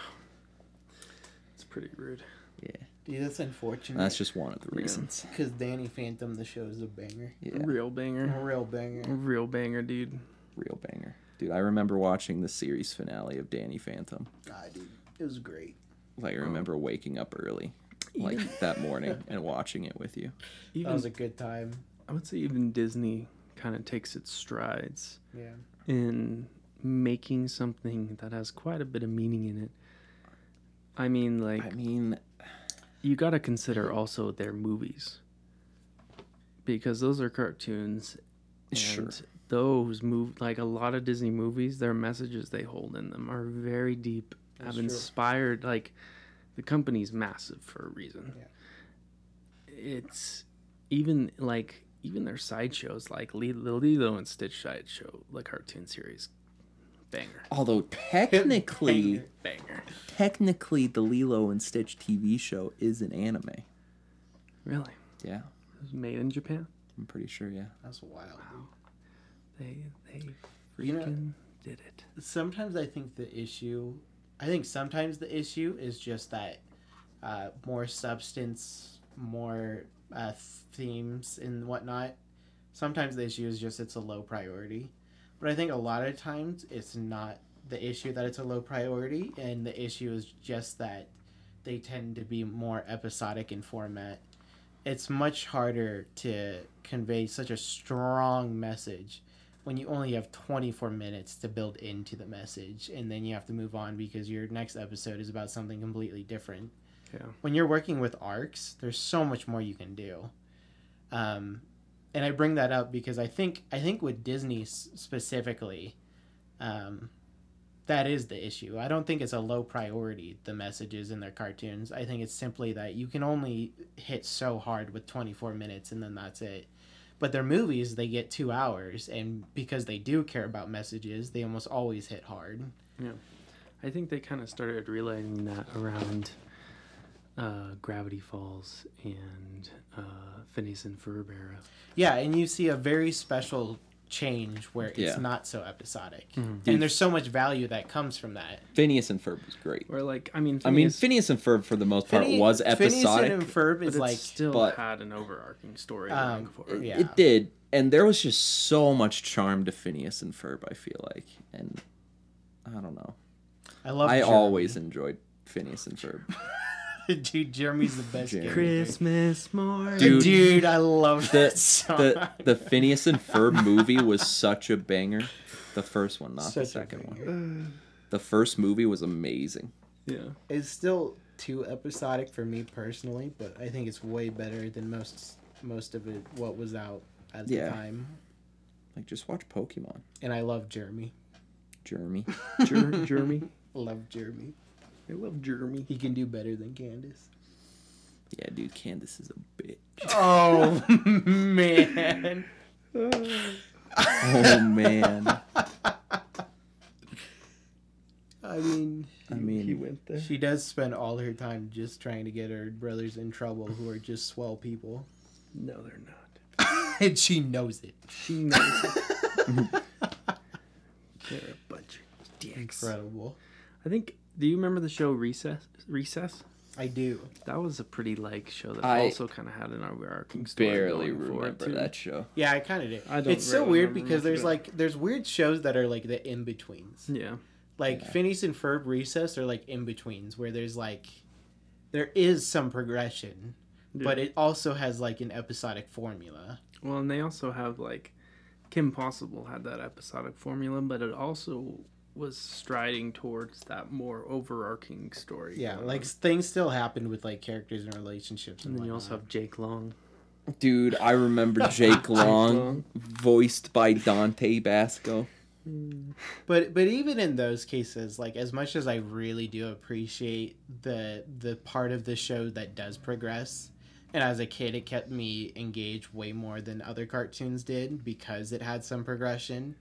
It's pretty rude. Yeah, Dude, that's unfortunate. that's just one of the reasons. because Danny Phantom, the show is a banger, Yeah, Real banger. a banger. real banger. A Real banger, dude. real banger, dude. I remember watching the series finale of Danny Phantom. God, dude, it was great. Like I Oh. remember waking up early, like that morning, and watching it with you. That was a good time. I would say even Disney kind of takes its strides Yeah. In making something that has quite a bit of meaning in it. I mean, like I mean, you got to consider also their movies because those are cartoons and Sure. those move like a lot of disney movies their messages they hold in them are very deep That's have true. inspired like the company's massive for a reason Yeah. it's even like even their sideshows like the lilo and stitch sideshow the cartoon series banger although technically, banger technically the Lilo and Stitch TV show is an anime. Really? Yeah, It was made in Japan. I'm pretty sure. Yeah. That's wild. Wow. They they freaking You know- did it. sometimes I think the issue, I think sometimes the issue is just that uh, more substance, more uh, themes and whatnot. Sometimes the issue is just it's a low priority, but I think a lot of times it's not the issue that it's a low priority, and the issue is just that they tend to be more episodic in format. It's much harder to convey such a strong message when you only have 24 minutes to build into the message and then you have to move on because your next episode is about something completely different Yeah. when you're working with arcs there's so much more you can do. Um, and i bring that up because i think i think with disney specifically um, that is the issue. I don't think it's a low priority the messages in their cartoons. I think it's simply that you can only hit so hard with 24 minutes and then that's it. But their movies they get two hours and because they do care about messages they almost always hit hard. Yeah. I think they kind of started realizing that around uh, Gravity Falls and uh, Phineas and Ferb era. yeah and you see a very special change where it's Yeah. not so episodic Mhm. and there's so much value that comes from that Phineas and Ferb was great. Or like I mean, I mean, Phineas- Phineas and Ferb for the most part Phineas- was Phineas episodic. and Ferb but is it like still but- had an overarching story Um, for it. yeah. It did, and there was just so much charm to Phineas and Ferb. I feel like, and I don't know. I love I Jeremy. always enjoyed Phineas and Ferb. dude Jeremy's the best Jeremy. Christmas morning. dude, Dude, I love the that song. the the Phineas and Ferb movie was such a banger. The first one, not the Such a second one. The first movie was amazing. Yeah. It's still too episodic for me personally, but I think it's way better than most most of it what was out at Yeah. the time. Like, just watch Pokemon. And I love Jeremy. Jeremy. Jer- Jeremy. Love Jeremy. I love Jeremy. He can do better than Candace. Yeah, dude, Candace is a bitch. Oh man. Oh man. I mean, I mean, went there. she does spend all her time just trying to get her brothers in trouble who are just swell people. No, they're not. and she knows it. She knows. it. they're a bunch of dicks. Incredible. I think. Do you remember the show Recess? Recess. I do. That was a pretty like show that I also kind of had an overarching story. barely going for remember that show. Yeah, I kind of do. I don't it's so weird because there's like there's weird shows that are like the in betweens. Yeah. Like Yeah. Phineas and Ferb Recess are like in betweens where there's like there is some progression, but it also has like an episodic formula. Well, and they also have like Kim Possible had that episodic formula, but it also was striding towards that more overarching story. Yeah, going like things still happen with like characters and relationships. And, and then you also have Jake Long. Dude, I remember Jake Long, Long. voiced by Dante Basco. Mm. But but even in those cases, like as much as I really do appreciate the the part of the show that does progress, and as a kid it kept me engaged way more than other cartoons did because it had some progression.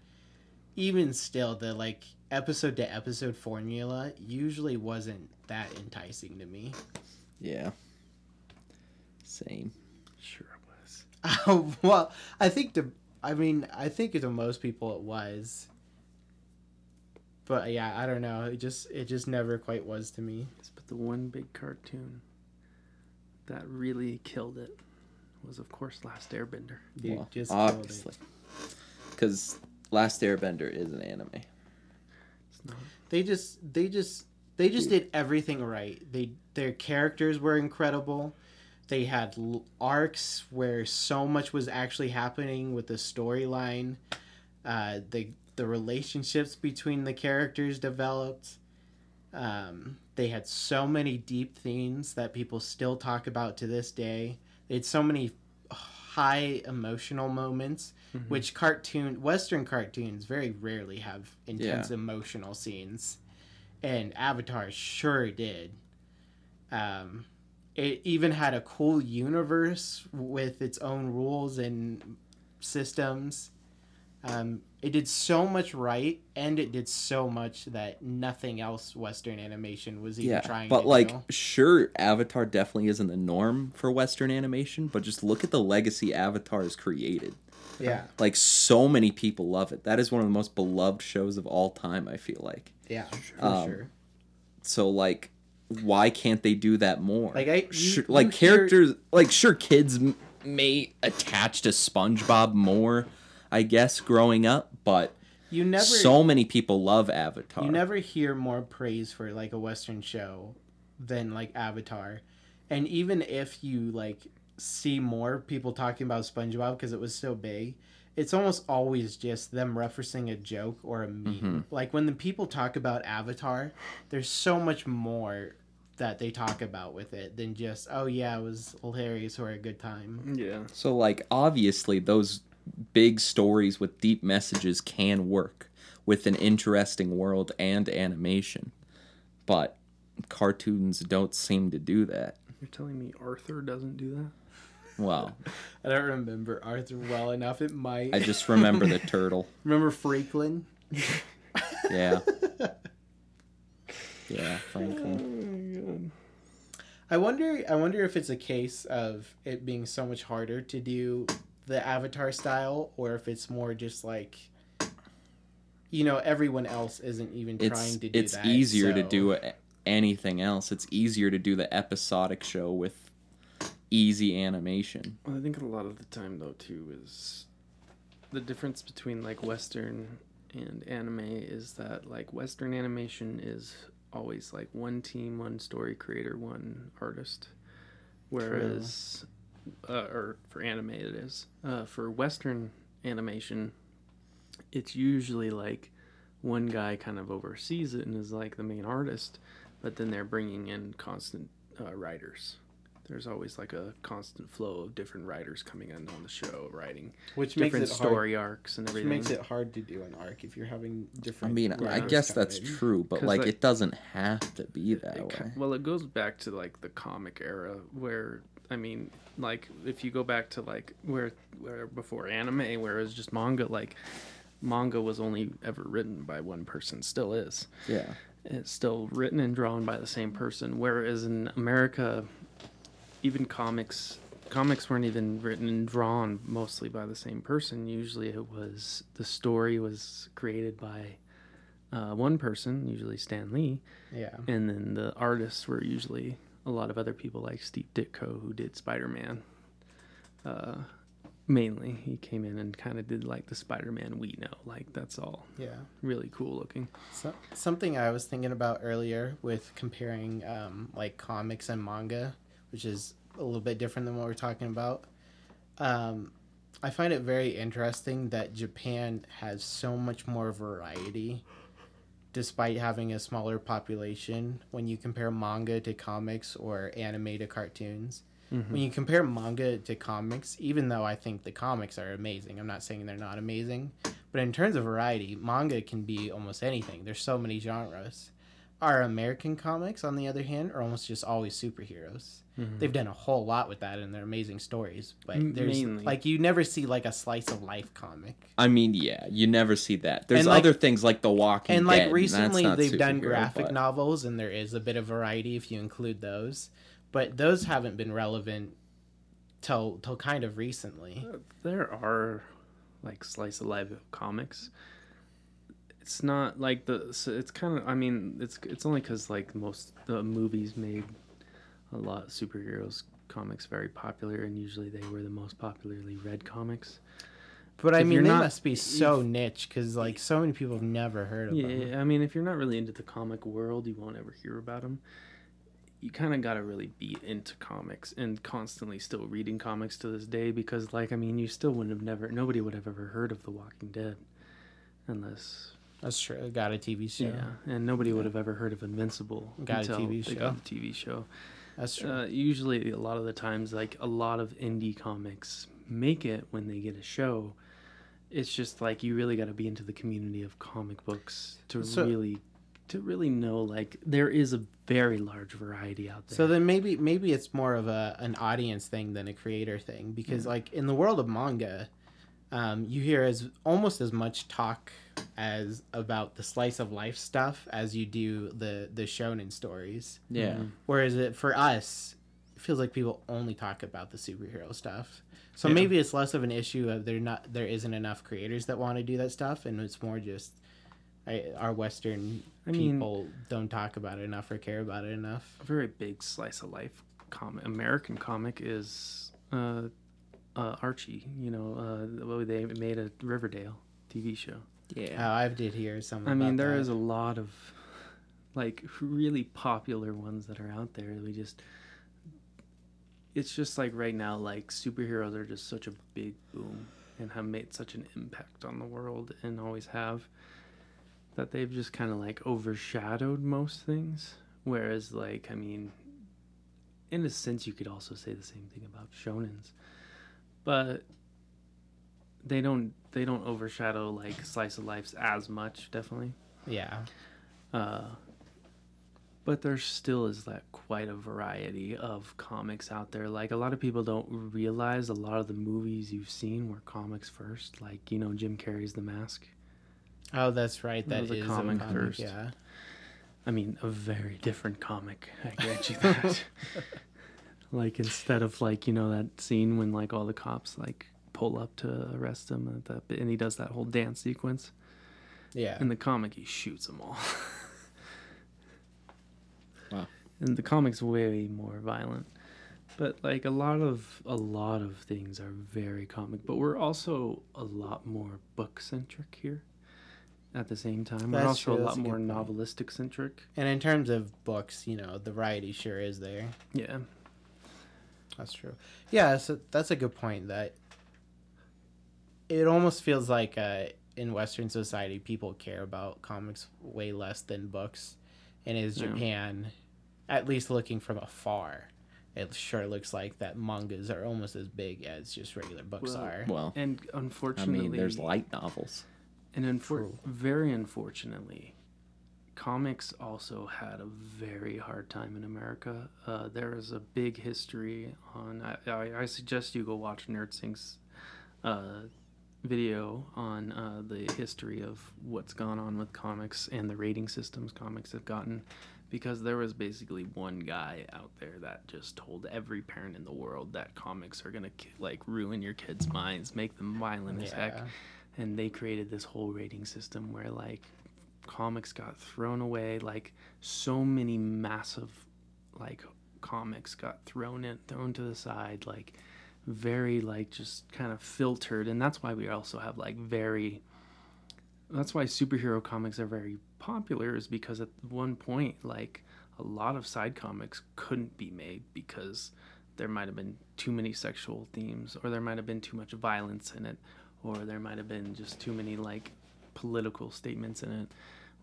Even still, the like episode to episode formula usually wasn't that enticing to me. Yeah. Same. Sure it was. Oh, well, I think the I mean I think to most people it was. But yeah, I don't know. It just it just never quite was to me. But the one big cartoon that really killed it was, of course, Last Airbender. Dude, Well, just obviously. Because Last Airbender is an anime. They just they just they just did everything right. They their characters were incredible. They had arcs where so much was actually happening with the storyline. Uh, the the relationships between the characters developed. Um, they had so many deep themes that people still talk about to this day. They had so many high emotional moments, Mhm. which cartoon Western cartoons very rarely have intense emotional scenes, and Avatar sure did. Um, it even had a cool universe with its own rules and systems. Um, it did so much right, and it did so much that nothing else Western animation was even Yeah, trying. but like, do. sure, Avatar definitely isn't the norm for Western animation, but just look at the legacy Avatar has created. Yeah, Like, so many people love it. That is one of the most beloved shows of all time. I feel like. yeah, for Um, sure. So like, why can't they do that more? Like, I- you- Sure- you like hear- characters, like sure, kids m- may attach to SpongeBob more, I guess, growing up, but You never, so many people love Avatar. you never hear more praise for like a Western show than like Avatar, and even if you like see more people talking about SpongeBob because it was so big. It's almost always just them referencing a joke or a meme. Mm-hmm. Like when the people talk about Avatar, there's so much more that they talk about with it than just, oh yeah, it was hilarious or a good time. Yeah. So like obviously those big stories with deep messages can work with an interesting world and animation. But cartoons don't seem to do that. You're telling me Arthur doesn't do that? Well, I don't remember Arthur well enough. It might. I just remember the turtle. remember Franklin. Yeah. Yeah, Franklin. Oh, I wonder. I wonder if it's a case of it being so much harder to do the Avatar style, or if it's more just like, you know, everyone else isn't even It's trying to do it's that. It's easier to do anything else. It's easier to do the episodic show with easy animation. Well, I think a lot of the time though too is the difference between like Western and anime is that like Western animation is always like one team, one story creator, one artist, whereas uh, or for anime it is uh, for Western animation, it's usually like one guy kind of oversees it and is like the main artist, but then they're bringing in constant uh, writers. There's always like a constant flow of different writers coming in on the show, writing which makes different it hard. story arcs and everything. Which makes it hard to do an arc if you're having different I mean, I guess that's in. true, but like like- it doesn't have to be that It ki- way. well, it goes back to like the comic era where I mean, like if you go back to like where where before anime, where it was just manga, like manga was only ever written by one person, still is. Yeah. It's still written and drawn by the same person. Whereas in America, even comics comics weren't even written and drawn mostly by the same person. Usually, it was the story was created by uh, one person, usually Stan Lee, Yeah. and then the artists were usually a lot of other people like Steve Ditko who did Spider Man. Uh, mainly, he came in and kind of did like the Spider Man we know. Like that's all Yeah. really cool looking. So, something I was thinking about earlier with comparing um, like comics and manga, which is a little bit different than what we're talking about. Um, I find it very interesting that Japan has so much more variety despite having a smaller population when you compare manga to comics or anime to cartoons. When you compare manga to comics, even though I think the comics are amazing, I'm not saying they're not amazing, but in terms of variety, manga can be almost anything. There's so many genres. Our American comics, on the other hand, are almost just always superheroes. Mm-hmm. They've done a whole lot with that, and they're amazing stories. But there's mainly. like you never see like a slice of life comic. I mean, yeah, you never see that. There's And, like- other things like The Walking and Dead. like recently not they've done graphic but- novels and there is a bit of variety if you include those but those haven't been relevant till till kind of recently uh, There are like slice of life comics. It's not like the. So it's kind of. I mean, it's it's only because like most the movies made a lot of superheroes comics very popular, and usually they were the most popularly read comics. but i If mean they not- must be so niche because like so many people have never heard of them Yeah, I mean, if you're not really into the comic world, you won't ever hear about them. You kind of got to really be into comics and constantly still reading comics to this day because, like, I mean, you still wouldn't have never, nobody would have ever heard of The Walking Dead unless, that's true got a tv show yeah, and nobody would have ever heard of Invincible Got a TV show. got the TV show. that's true Uh, usually, a lot of the times, like a lot of indie comics make it when they get a show. It's just like you really got to be into the community of comic books to So- really, to really know. Like there is a very large variety out there. so then maybe maybe it's more of a an audience thing than a creator thing because like in the world of manga um, you hear as almost as much talk as about the slice of life stuff as you do the the shonen stories. Yeah. Whereas it for us, it feels like people only talk about the superhero stuff. So Yeah. maybe it's less of an issue of there not there isn't enough creators that want to do that stuff, and it's more just I, our Western I mean- people don't talk about it enough or care about it enough. a very big slice of life comic American comic is uh, uh, Archie. You know, uh, they made a Riverdale TV show. Yeah. Oh, I did hear some. I mean, there that. is a lot of like really popular ones that are out there. We just it's just like right now, like superheroes are just such a big boom and have made such an impact on the world and always have that they've just kind of like overshadowed most things. Whereas, like, I mean, in a sense, you could also say the same thing about shonens, but they don't they don't overshadow like slice of lives as much. Definitely. yeah. Uh, but there still is that quite a variety of comics out there. Like a lot of people don't realize a lot of the movies you've seen were comics first. Like you know Jim Carrey's The Mask. Oh, that's right. That That was a is comic first. Yeah. I mean, a very different comic. I grant you that. like instead of like you know that scene when like all the cops like pull up to arrest him that, and he does that whole dance sequence. Yeah. In the comic, he shoots them all. Wow. And the comic's way more violent. But like a lot of a lot of things are very comic, but we're also a lot more book centric here. At the same time, we're also true, a lot a more novelistic centric. And in terms of books, you know, the variety sure is there. Yeah, That's true. Yeah, so that's a good point. That it almost feels like uh, in Western society, people care about comics way less than books, and is Yeah. Japan, at least looking from afar, it sure looks like that mangas are almost as big as just regular books Well, are. Well, and unfortunately, I unfortunately, mean, there's light novels. And unfor- very unfortunately, comics also had a very hard time in America. Uh, there is a big history on. I, I, I suggest you go watch NerdSync's uh, video on uh, the history of what's gone on with comics and the rating systems comics have gotten. Because there was basically one guy out there that just told every parent in the world that comics are gonna like ruin your kids' minds, make them violent as heck and they created this whole rating system where like comics got thrown away like so many massive like comics got thrown in thrown to the side like very like just kind of filtered and that's why we also have like very that's why superhero comics are very popular is because at one point like a lot of side comics couldn't be made because there might have been too many sexual themes or there might have been too much violence in it or there might have been just too many like political statements in it.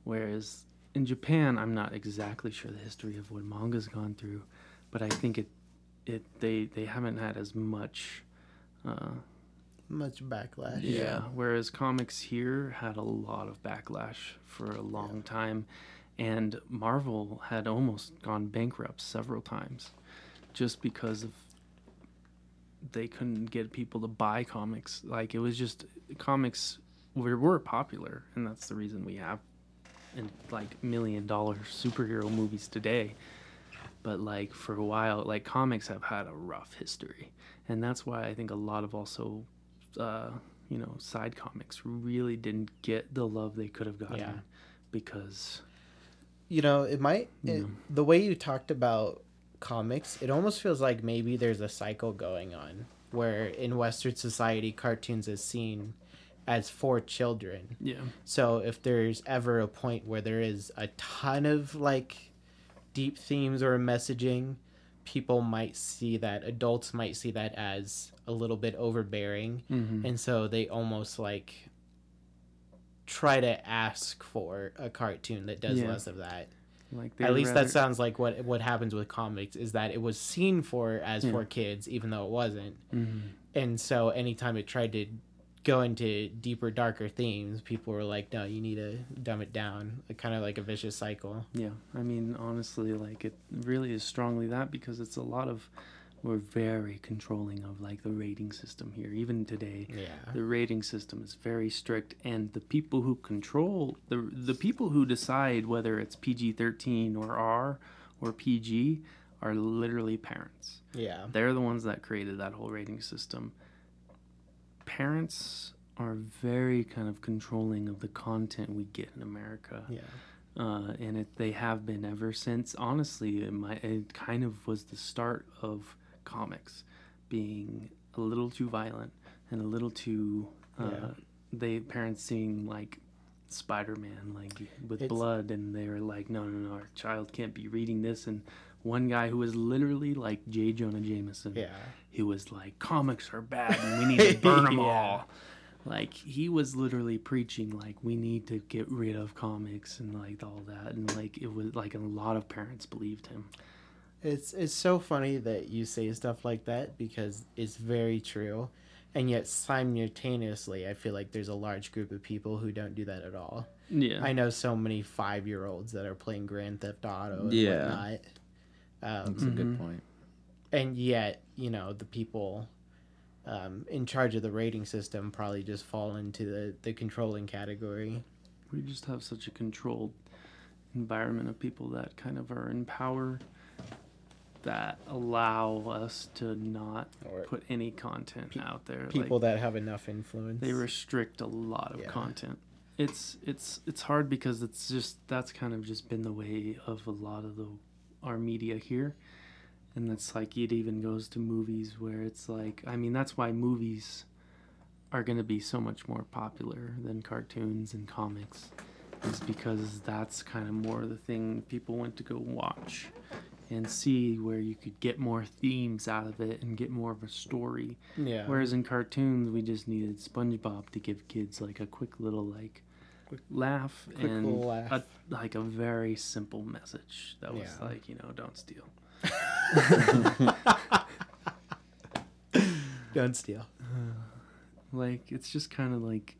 Whereas in Japan I'm not exactly sure the history of what manga's gone through but I think it it they they haven't had as much uh, Much backlash. yeah. Whereas comics here had a lot of backlash for a long time, and Marvel had almost gone bankrupt several times, just because of they couldn't get people to buy comics. Like it was just comics were were popular, and that's the reason we have in like million dollar superhero movies today. But like for a while, like comics have had a rough history, and that's why I think a lot of also uh, you know, side comics really didn't get the love they could have gotten Yeah. because you know it might it, Yeah. the way you talked about comics it almost feels like maybe there's a cycle going on where in western society cartoons is seen as for children yeah, so if there's ever a point where there is a ton of like deep themes or messaging people might see that adults might see that as a little bit overbearing Mhm. and so they almost like try to ask for a cartoon that does Yeah. less of that like at least rather, that sounds like what what happens with comics is that it was seen for as Yeah. for kids even though it wasn't Mhm. and so anytime it tried to go into deeper darker themes people were like no you need to dumb it down kind of like a vicious cycle Yeah, I mean, honestly, like it really is strongly that because it's a lot of we're very controlling of like the rating system here. Even today, Yeah. the rating system is very strict, and the people who control the the people who decide whether it's PG thirteen or R or PG are literally parents. Yeah. They're the ones that created that whole rating system. Parents are very kind of controlling of the content we get in America Yeah. uh, and it, they have been ever since. Honestly, it, might, it kind of was the start of comics being a little too violent and a little too. Uh, Yeah. They parents seeing like Spider-Man like with It's- blood, and they were like, "No, no, no, our child can't be reading this." And one guy who was literally like J. Jonah Jameson, Yeah. he was like, "Comics are bad, and we need to burn them Yeah. all." Like he was literally preaching like we need to get rid of comics and like all that, and like it was like a lot of parents believed him. It's it's so funny that you say stuff like that because it's very true. And yet simultaneously I feel like there's a large group of people who don't do that at all. Yeah, I know so many five year olds that are playing Grand Theft Auto and Yeah. whatnot. Um, That's a good Mhm. point. and yet, you know, the people um, in charge of the rating system probably just fall into the, the controlling category. we just have such a controlled environment of people that kind of are in power that allow us to not Or put any content out there. people like, that have enough influence. they restrict a lot of Yeah. content. It's it's it's hard because it's just that's kind of just been the way of a lot of the our media here. And it's like it even goes to movies where it's like I mean that's why movies are going to be so much more popular than cartoons and comics is because that's kind of more the thing people went to go watch and see where you could get more themes out of it and get more of a story yeah. Whereas in cartoons, we just needed SpongeBob to give kids like a quick little like Quick- laugh quick and laugh. A, like a very simple message that was Yeah. like you know don't steal. don't steal. Like it's just kind of like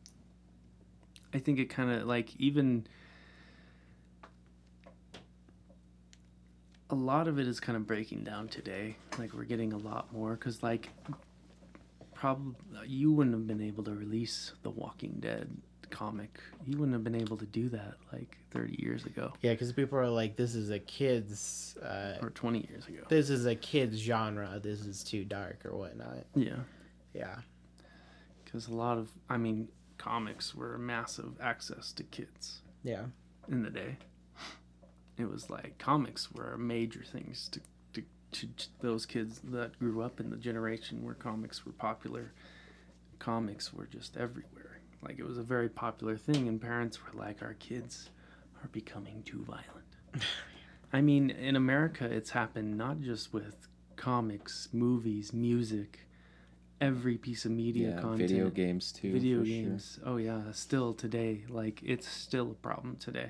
I think it kind of like even a lot of it is kind of breaking down today. Like we're getting a lot more because like probably you wouldn't have been able to release the Walking Dead comic. You wouldn't have been able to do that like 30 years ago Yeah, because people are like, this is a kid's, uh, or 20 years ago. this is a kid's genre. This is too dark or whatnot. Yeah, Yeah. because a lot of I mean comics were a massive access to kids. Yeah. in the day. It was like comics were major things to, to, to, to those kids that grew up in the generation where comics were popular. Comics were just everywhere. Like it was a very popular thing, and parents were like, "Our kids are becoming too violent." I mean, in America, it's happened not just with comics, movies, music, every piece of media yeah, content video games too. video for sure. games oh yeah still today like it's still a problem today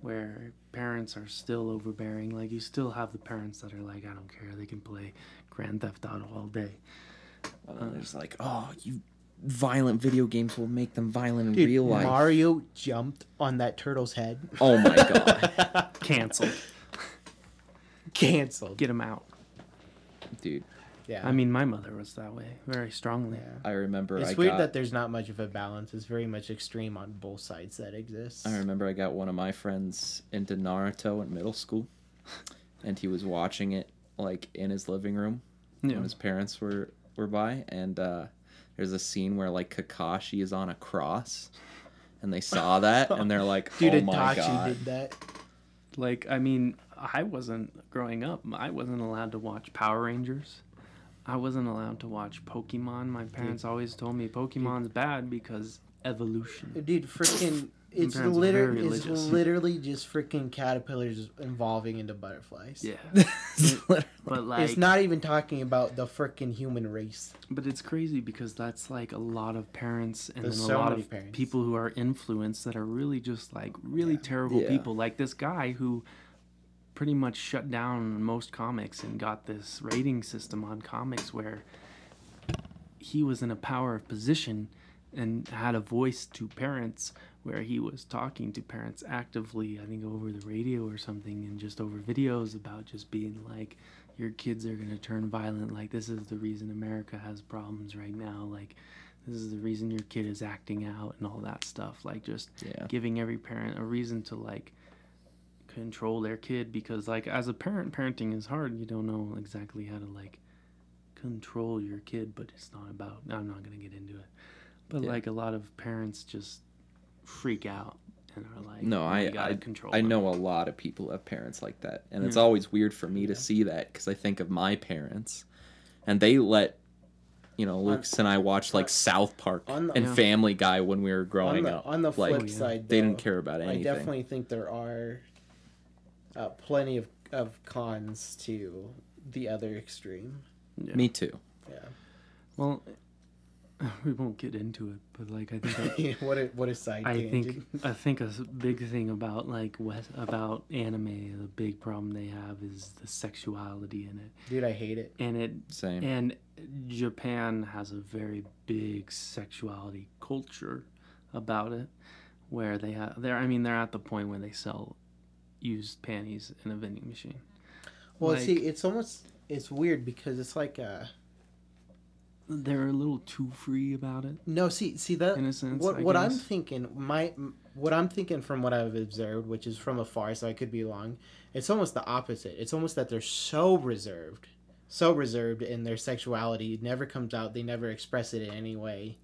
where parents are still overbearing like you still have the parents that are like i don't care they can play grand theft auto all day there's like, oh, you violent video games will make them violent in Dude, real life. Mario jumped on that turtle's head. oh my god, canceled Canceled. get him out dude. Yeah. i mean my mother was that way very strongly yeah. I remember It's I weird got, that there's not much of a balance. It's very much extreme on both sides that exists. I remember I got one of my friends into Naruto in middle school, and he was watching it like in his living room yeah when his parents were were by, and uh, there's a scene where like Kakashi is on a cross, and they saw that, and they're like, Dude, "Oh my Itachi god!" did that. like i mean i wasn't growing up i wasn't allowed to watch power rangers i wasn't allowed to watch pokemon my parents always told me pokemon's bad because evolution Dude, freaking. It's literally it's literally just freaking caterpillars evolving into butterflies. yeah but like it's not even talking about the freaking human race. but it's crazy because that's like a lot of parents and There's then a so lot of parents. people who are influenced that are really just like really terrible Yeah. people like this guy who pretty much shut down most comics and got this rating system on comics where he was in a power of position and had a voice to parents where he was talking to parents actively, I think over the radio or something, and just over videos about just being like, your kids are gonna turn violent. Like this is the reason America has problems right now. Like this is the reason your kid is acting out and all that stuff. Like just Yeah. giving every parent a reason to like control their kid because like as a parent parenting is hard you don't know exactly how to like control your kid but it's not about i'm not going to get into it but Yeah. like a lot of parents just freak out and are like No, "Oh, I gotta I, control I them." know a lot of people have parents like that, and it's always weird for me to see that because I think of my parents, and they let, you know, Lucas and I watch like South Park the- and Yeah. Family Guy when we were on growing the up. on the like, flip side, they didn't care about anything. I definitely think there are uh, plenty of, of cons to the other extreme. Yeah. Me too. Yeah. well we won't get into it but like i think what a what a side I tangent. think I think a big thing about like West, about anime, the big problem they have is the sexuality in it, Dude, I hate it. and it Same. and Japan has a very big sexuality culture about it, where they have they're I mean they're at the point where they sell used panties in a vending machine. Well, Like- see, it's almost it's weird because it's like uh They're a little too free about it. no, see, see that In a sense, what I what I'm thinking, my what I'm thinking from what I've observed, which is from afar, so I could be wrong. It's almost the opposite. It's almost that they're so reserved, so reserved in their sexuality. It never comes out. They never express it in any way.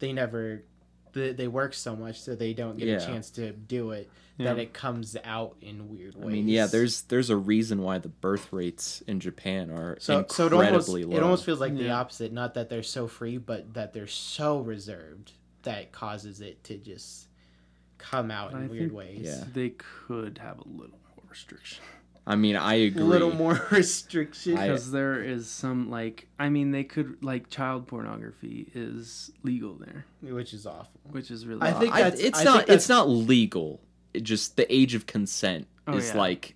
They never. They, they work so much so they don't get Yeah. a chance to do it Yeah. that it comes out in weird ways. I mean, yeah, there's there's a reason why the birth rates in Japan are so so it incredibly almost low. it almost feels like the opposite. Not that they're so free, but that they're so reserved that causes it to just come out in I weird think- ways. Yeah. They could have a little more restriction. I mean, I agree. A little more restriction. Because there is some like I mean they could like child pornography is legal there, which is awful. which is really I think I- it's I not think that's- it's not legal. It just the age of consent Oh, is yeah. like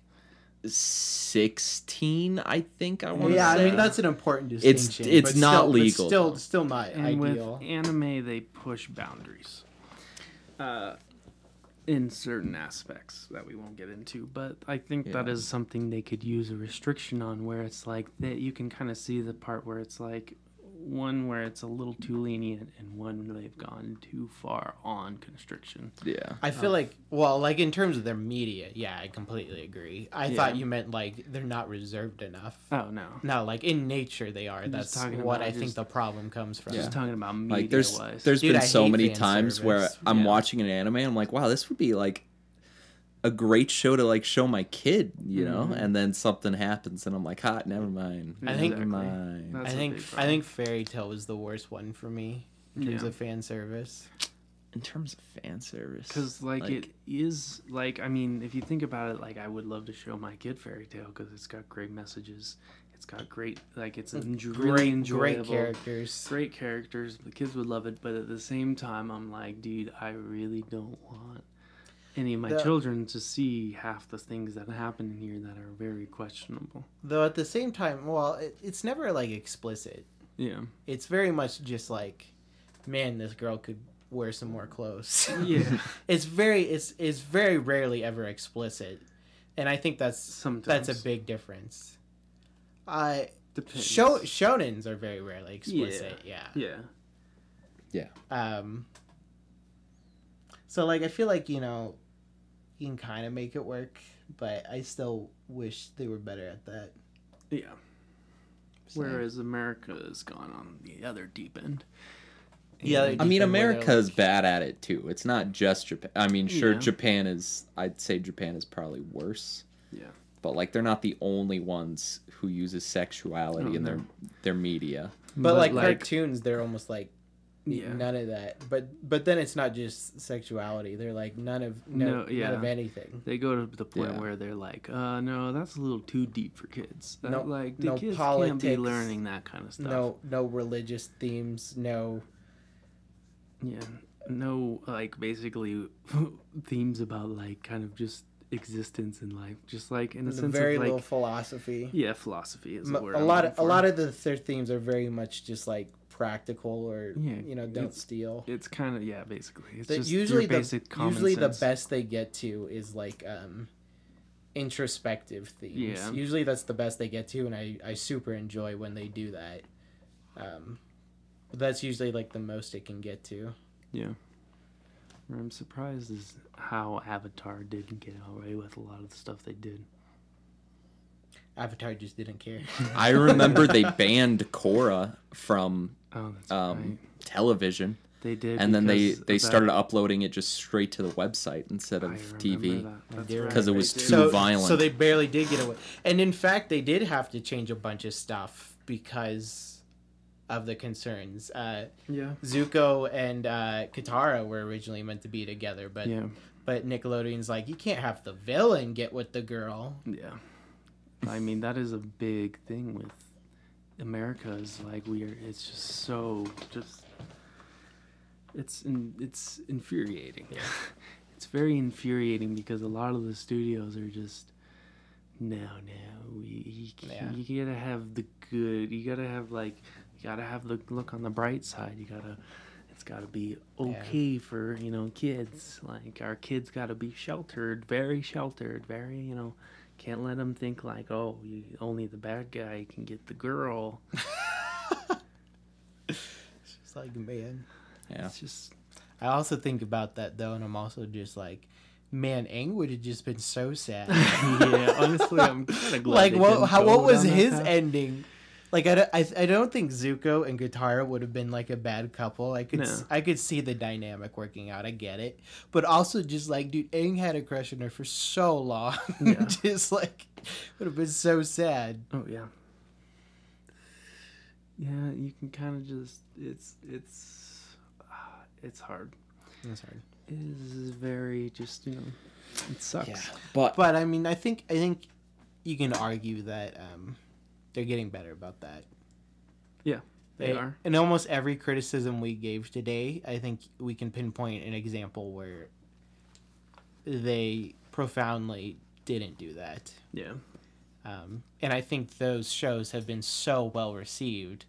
sixteen. I think I want to Yeah, say. I mean that's an important It's- distinction. it's but not still, but legal, Still, still not and ideal. with anime they push boundaries uh in certain aspects that we won't get into but i think that Yeah. is something they could use a restriction on where it's like that you can kind of see the part where it's like one where it's a little too lenient and one where they've gone too far on constriction yeah. I feel oh. like, well, like in terms of their media, yeah, I completely agree. I Yeah. thought you meant like they're not reserved enough. oh no No, like in nature they are. I'm That's what about I think the problem comes from. just talking about media Like there's wise there's Dude, been I so many fan times where. I'm Yeah. watching an anime and I'm like, wow, this would be like a great show to like show my kid, you know, Mhm. and then something happens and I'm like, hot, never mind. I think- never mind. That's I a think I think Fairy Tail was the worst one for me in terms Yeah. of fan service. In terms of fan service, Because like, Like- it is like I mean if you think about it like I would love to show my kid fairy tail because it's got great messages it's got great like it's en- really Great, enjoyable great characters. great characters the kids would love it but at the same time I'm like dude I really don't want any of my The- children to see half the things that happen in here that are very questionable Though at the same time, well, it, it's never like explicit. yeah It's very much just like, man, this girl could wear some more clothes. yeah it's very it's it's very rarely ever explicit, and I think that's sometimes that's a big difference. I Depends. show shonens are very rarely explicit. Yeah. Yeah. yeah Um. So like I feel like you know, you can kind of make it work, but I still wish they were better at that. yeah whereas America has gone on the other deep end Yeah, I mean, Japan, where they're America's like- bad at it too. It's not just Japan. I mean, sure, Yeah. Japan is. I'd say Japan is probably worse, yeah but like they're not the only ones who uses sexuality Oh, in their no. their media. But, like, cartoons, they're almost like Yeah. none of that. But but then it's not just sexuality. They're like none of no, No, yeah. none of anything. They go to the point Yeah. where they're like, uh, no, that's a little too deep for kids. That, No- like the no kids can't be politics, learning that kind of stuff. No no religious themes. No yeah, no, like basically themes about like kind of just existence in life, just like in a sense very of little philosophy. yeah, philosophy is M- the word. a lot of a lot of the, their themes are very much just like practical or Yeah, you know don't it's- steal. It's kind of yeah, basically. It's The- just usually the basic common usually the best they get to is like um introspective themes. Yeah. Usually that's the best they get to and I I super enjoy when they do that. Um but that's usually like the most it can get to. Yeah. I'm surprised is how Avatar didn't get away with a lot of the stuff they did. Avatar just didn't care. I remember they banned Korra from Oh, um, right. television, They did, and then they they of that- started uploading it just straight to the website instead of remember TV. because That's did. right, 'Cause it they was did. too so, violent. So they barely did get away. And in fact, they did have to change a bunch of stuff because of the concerns. Uh, Yeah. Zuko and uh, Katara were originally meant to be together, but Yeah. but Nickelodeon's like, you can't have the villain get with the girl. Yeah. I mean, that is a big thing with America. Is like we are. It's just so just. It's in, it's infuriating. Yeah. it's very infuriating because a lot of the studios are just. No, no, we you, Yeah. you gotta have the good. You gotta have like, you gotta have the look on the bright side. You gotta, it's gotta be okay for you know kids. Like our kids gotta be sheltered, very sheltered, very you know, can't let them think like, oh, you, only the bad guy can get the girl. It's like, man. Yeah, It's just I also think about that though, and I'm also just like, man, Aang would have just been so sad. yeah. Honestly, I'm kind of glad. like what? How? What was down that his ending? Like I, don't- I, I don't think Zuko and Katara would have been like a bad couple. I could No. I could see the dynamic working out. I get it, but also just like dude, Aang had a crush on her for so long. Yeah. just like would have been so sad. Oh yeah. Yeah, you can kind of just it's it's ah, it's hard. That's hard. It is very just you know it sucks. Yeah. but But I mean, I think I think you can argue that um, they're getting better about that. Yeah, they Eh, are. In almost every criticism we gave today, I think we can pinpoint an example where they profoundly didn't do that. Yeah. Um, and I think those shows have been so well received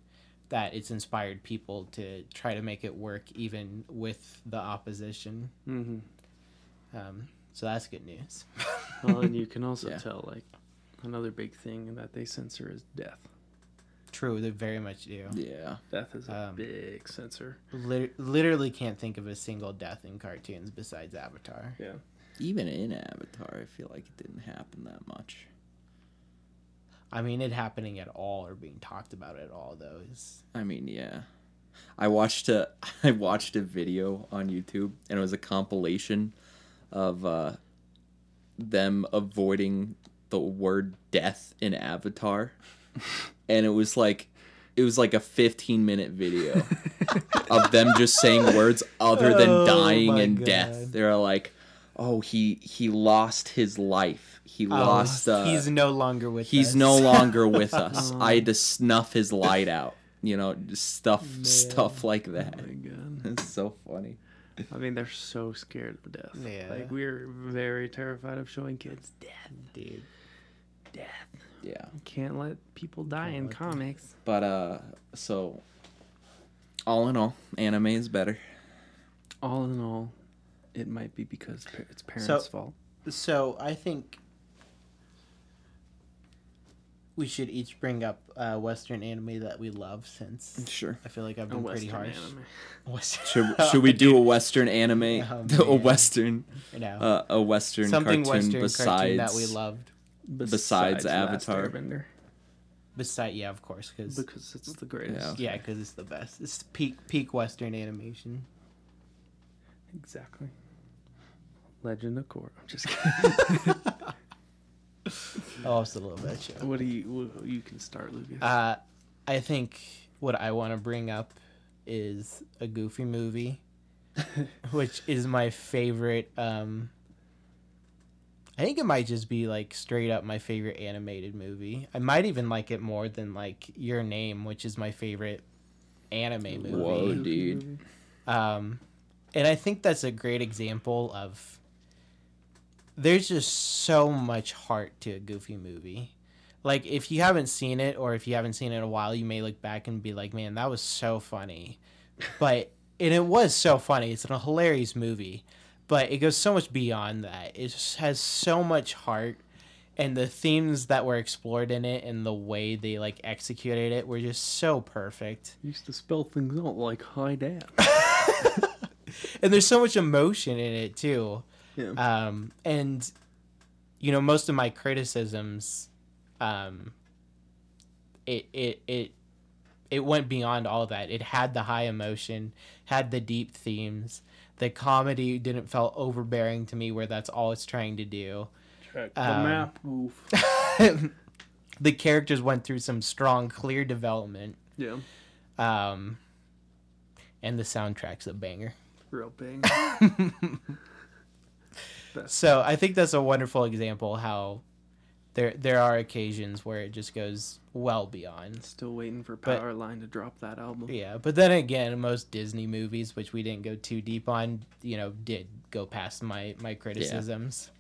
that it's inspired people to try to make it work even with the opposition. Mm-hmm. Um, so that's good news. Well, and you can also Yeah. tell like another big thing that they censor is death. True, they very much do. yeah, Death is a Um, big censor. Lit- literally can't think of a single death in cartoons besides Avatar. Yeah. even in Avatar, I feel like it didn't happen that much. I mean, it happening at all or being talked about at all, though, is I mean, yeah. I watched a I watched a video on YouTube and it was a compilation of uh them avoiding the word death in Avatar. and it was like it was like a 15 minute video of them just saying words other than Oh dying my and God. death. They're like, "Oh, he he lost his life. He Oh, lost uh he's no longer with he's us. no longer with us. I had to snuff his light out. You know, stuff Man. stuff like Oh that. my god. It's so funny. I mean, they're so scared of death. Yeah. Like we're very terrified of showing kids death. dude. Death. Yeah. Can't let people die in let them- comics. But uh so all in all, anime is better. All in all, it might be because it's parents' fault. So I think we should each bring up uh, Western anime that we love, since Sure. I feel like I've A been pretty Western harsh. anime. Western, Should should we do a western anime? Oh, a western you know, uh, a western something cartoon Western besides cartoon that we loved. Besides Last Avatar. Airbender, Besides, yeah, of course, because because it's the greatest. Yeah. yeah, because it's the best. It's peak peak Western animation. Exactly. Legend of Korra. I'm just kidding. I also love that show. what do you? wh- You can start, Lucas. Uh, I think what I want to bring up is a Goofy movie, which is my favorite. Um, I think it might just be like straight up my favorite animated movie. I might even like it more than like Your Name, which is my favorite anime movie. Whoa, dude. Um, and I think that's a great example of there's just so much heart to a Goofy movie. like if you haven't seen it or if you haven't seen it in a while, you may look back and be like, "Man, that was so funny," but and it was so funny. It's a hilarious movie, but it goes so much beyond that. It just has so much heart, and the themes that were explored in it and the way they like executed it were just so perfect. Used to spell things out like hi dad. and there's so much emotion in it too. Yeah. Um, and you know, most of my criticisms, um, it it it it went beyond all that. It had the high emotion, had the deep themes. The comedy didn't feel overbearing to me, where that's all it's trying to do. Check the Um, map. Oof. the characters went through some strong, clear development. Yeah. Um, and the soundtrack's a banger. Real bang. So I think that's a wonderful example how there there are occasions where it just goes well beyond. Still waiting for But- Powerline to drop that album. Yeah, but then again, most Disney movies, which we didn't go too deep on, you know, did go past my my criticisms.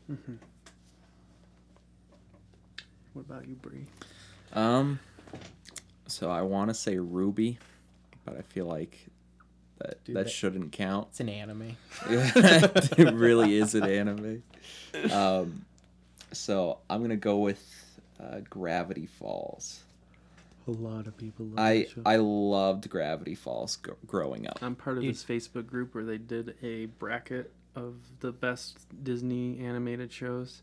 What about you, Bree? Um, so I want to say RWBY, but I feel like that Dude, that that- shouldn't count. It's an anime. it really is an anime. Um, so I'm gonna go with uh, Gravity Falls. A lot of people love I that show. I loved Gravity Falls gr- growing up. I'm part of Dude. this Facebook group where they did a bracket of the best Disney animated shows,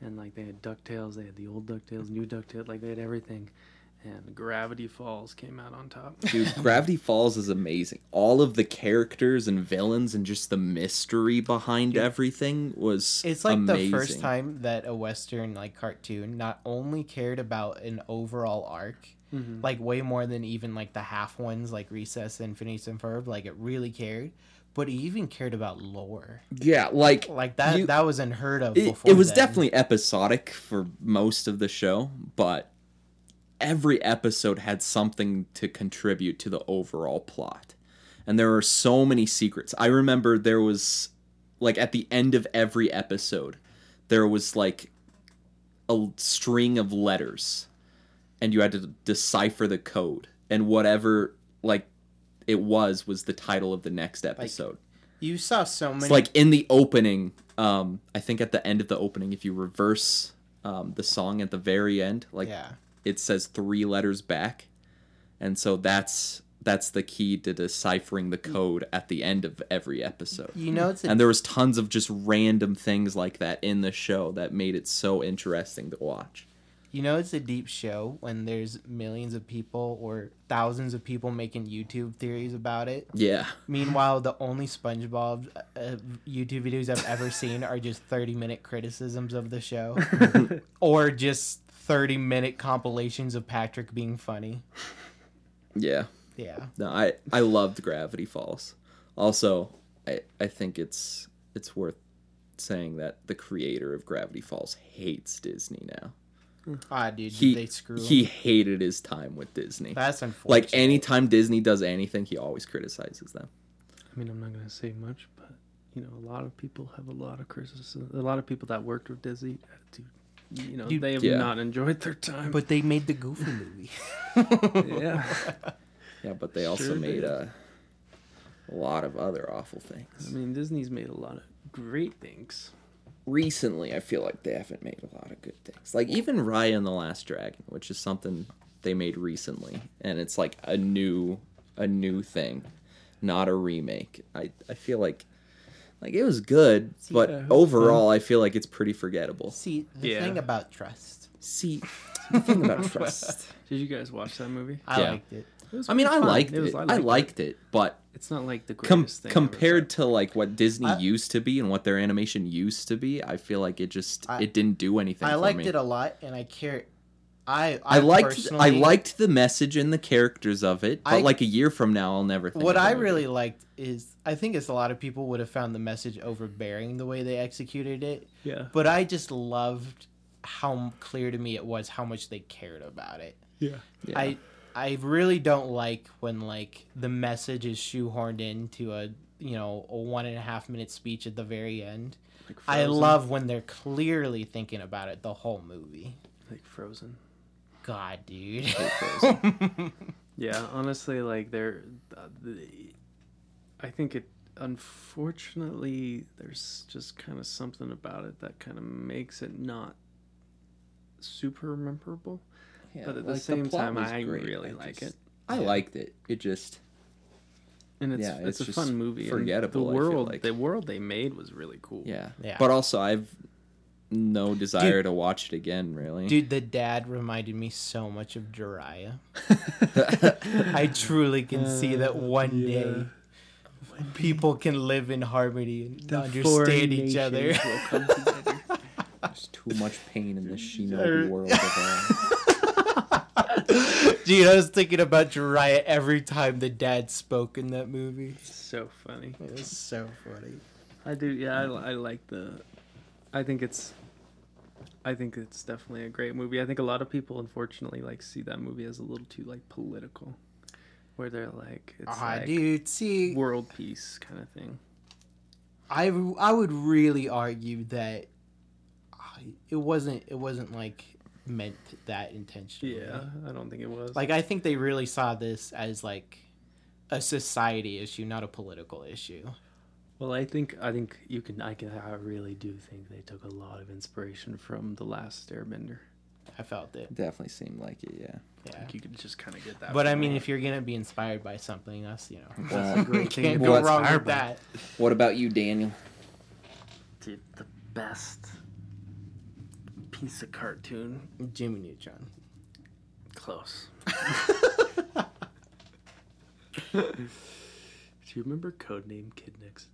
and like they had Ducktales, they had the old Ducktales, new Ducktales, like they had everything, and Gravity Falls came out on top. Dude, Gravity Falls is amazing. All of the characters and villains and just the mystery behind everything was It's like amazing. the first time that a Western like cartoon not only cared about an overall arc, Mhm. like way more than even like the half ones like Recess and Phineas and Ferb, like it really cared, but it even cared about lore. Yeah, like Like that You- that was unheard of it, before. it was then. definitely episodic for most of the show, but every episode had something to contribute to the overall plot. And there were so many secrets. I remember there was like at the end of every episode, there was like a string of letters and you had to decipher the code and whatever like it was was the title of the next episode. You saw so many It's like in the opening, um, I think at the end of the opening, if you reverse um, the song at the very end, like yeah. It says three letters back, and so that's that's the key to deciphering the code at the end of every episode. You know it's a And there was tons of just random things like that in the show that made it so interesting to watch. You know, it's a deep show when there's millions of people or thousands of people making YouTube theories about it. Yeah, Meanwhile, the only SpongeBob uh, YouTube videos I've ever seen are just 30 minute criticisms of the show or just 30 minute compilations of Patrick being funny. yeah. Yeah. No, I I loved Gravity Falls. Also, I I think it's it's worth saying that the creator of Gravity Falls hates Disney now. Ah, dude, He they screw him. he hated his time with Disney. That's unfortunate. Like anytime Disney does anything, he always criticizes them. I mean, I'm not gonna say much, but you know, a lot of people have a lot of criticism. A lot of people that worked with Disney, to, you know, Dude, they have Yeah. not enjoyed their time. But they made the Goofy movie. yeah, Yeah, but they also Sure made a, uh, a lot of other awful things. I mean, Disney's made a lot of great things. Recently, I feel like they haven't made a lot of good things. Like even Raya and the Last Dragon, which is something they made recently, and it's like a new a new thing, not a remake. I I feel like like it was good, but yeah, it was overall, I feel like it's pretty forgettable. See, the Yeah. thing about trust, See, the thing about trust. Did you guys watch that movie? I Yeah. liked it. It I mean, I liked it. was- I liked it, but It's not like the com- greatest thing. ever, compared to like what Disney I- used to be and what their animation used to be, I feel like it just I- it didn't do anything. I for liked me. it a lot, and I care. I I liked I liked the message and the characters of it, but I- like a year from now, I'll never. Think What of I movie. really liked is I think it's a lot of people would have found the message overbearing the way they executed it, but yeah, but I just loved how clear to me it was how much they cared about it. yeah. Yeah. I I really don't like when like the message is shoehorned into a you know a one and a half minute speech at the very end. Like I love when they're clearly thinking about it the whole movie. like Frozen. God, dude. Yeah, honestly, like they're, uh, the, I think it. Unfortunately, there's just kind of something about it that kind of makes it not super memorable. Yeah, but at the same plot time, was I great. really I like just- it, I Yeah. liked it. It just and it's Yeah, it's, it's a just fun movie. and forgettable, I The feel world, like. the world they made was really cool. yeah. Yeah. But also, I've no desire to watch it again. Really. Dude, the dad reminded me so much of Jiraiya. I truly can see that uh, one day people can live in harmony and understand each other. There's too much pain in this shinobi world of. Dude, I was thinking about Jiraiya every time the dad spoke in that movie. so funny. It was so funny. I do. Yeah, I, I like the. I think it's. I think it's definitely a great movie. I think a lot of people, unfortunately, like see that movie as a little too like political, where they're like, it's Ah, like dude, see, world peace kind of thing. I, I would really argue that uh, it wasn't it wasn't like meant that intentionally. Yeah, I don't think it was. Like I think they really saw this as like a society issue, not a political issue. Well, I think I think you can. I can. I really do think they took a lot of inspiration from the Last Airbender. I felt it. Definitely seemed like it. Yeah. Yeah. Like you could just kind of get that. But I mean, it. if you're gonna be inspired by something, that's you know, Well, great thing can't be go wrong with that. what about you, Daniel? Dude, the best piece of cartoon. Jimmy Neutron. Close. Do you remember Codename Kid Next?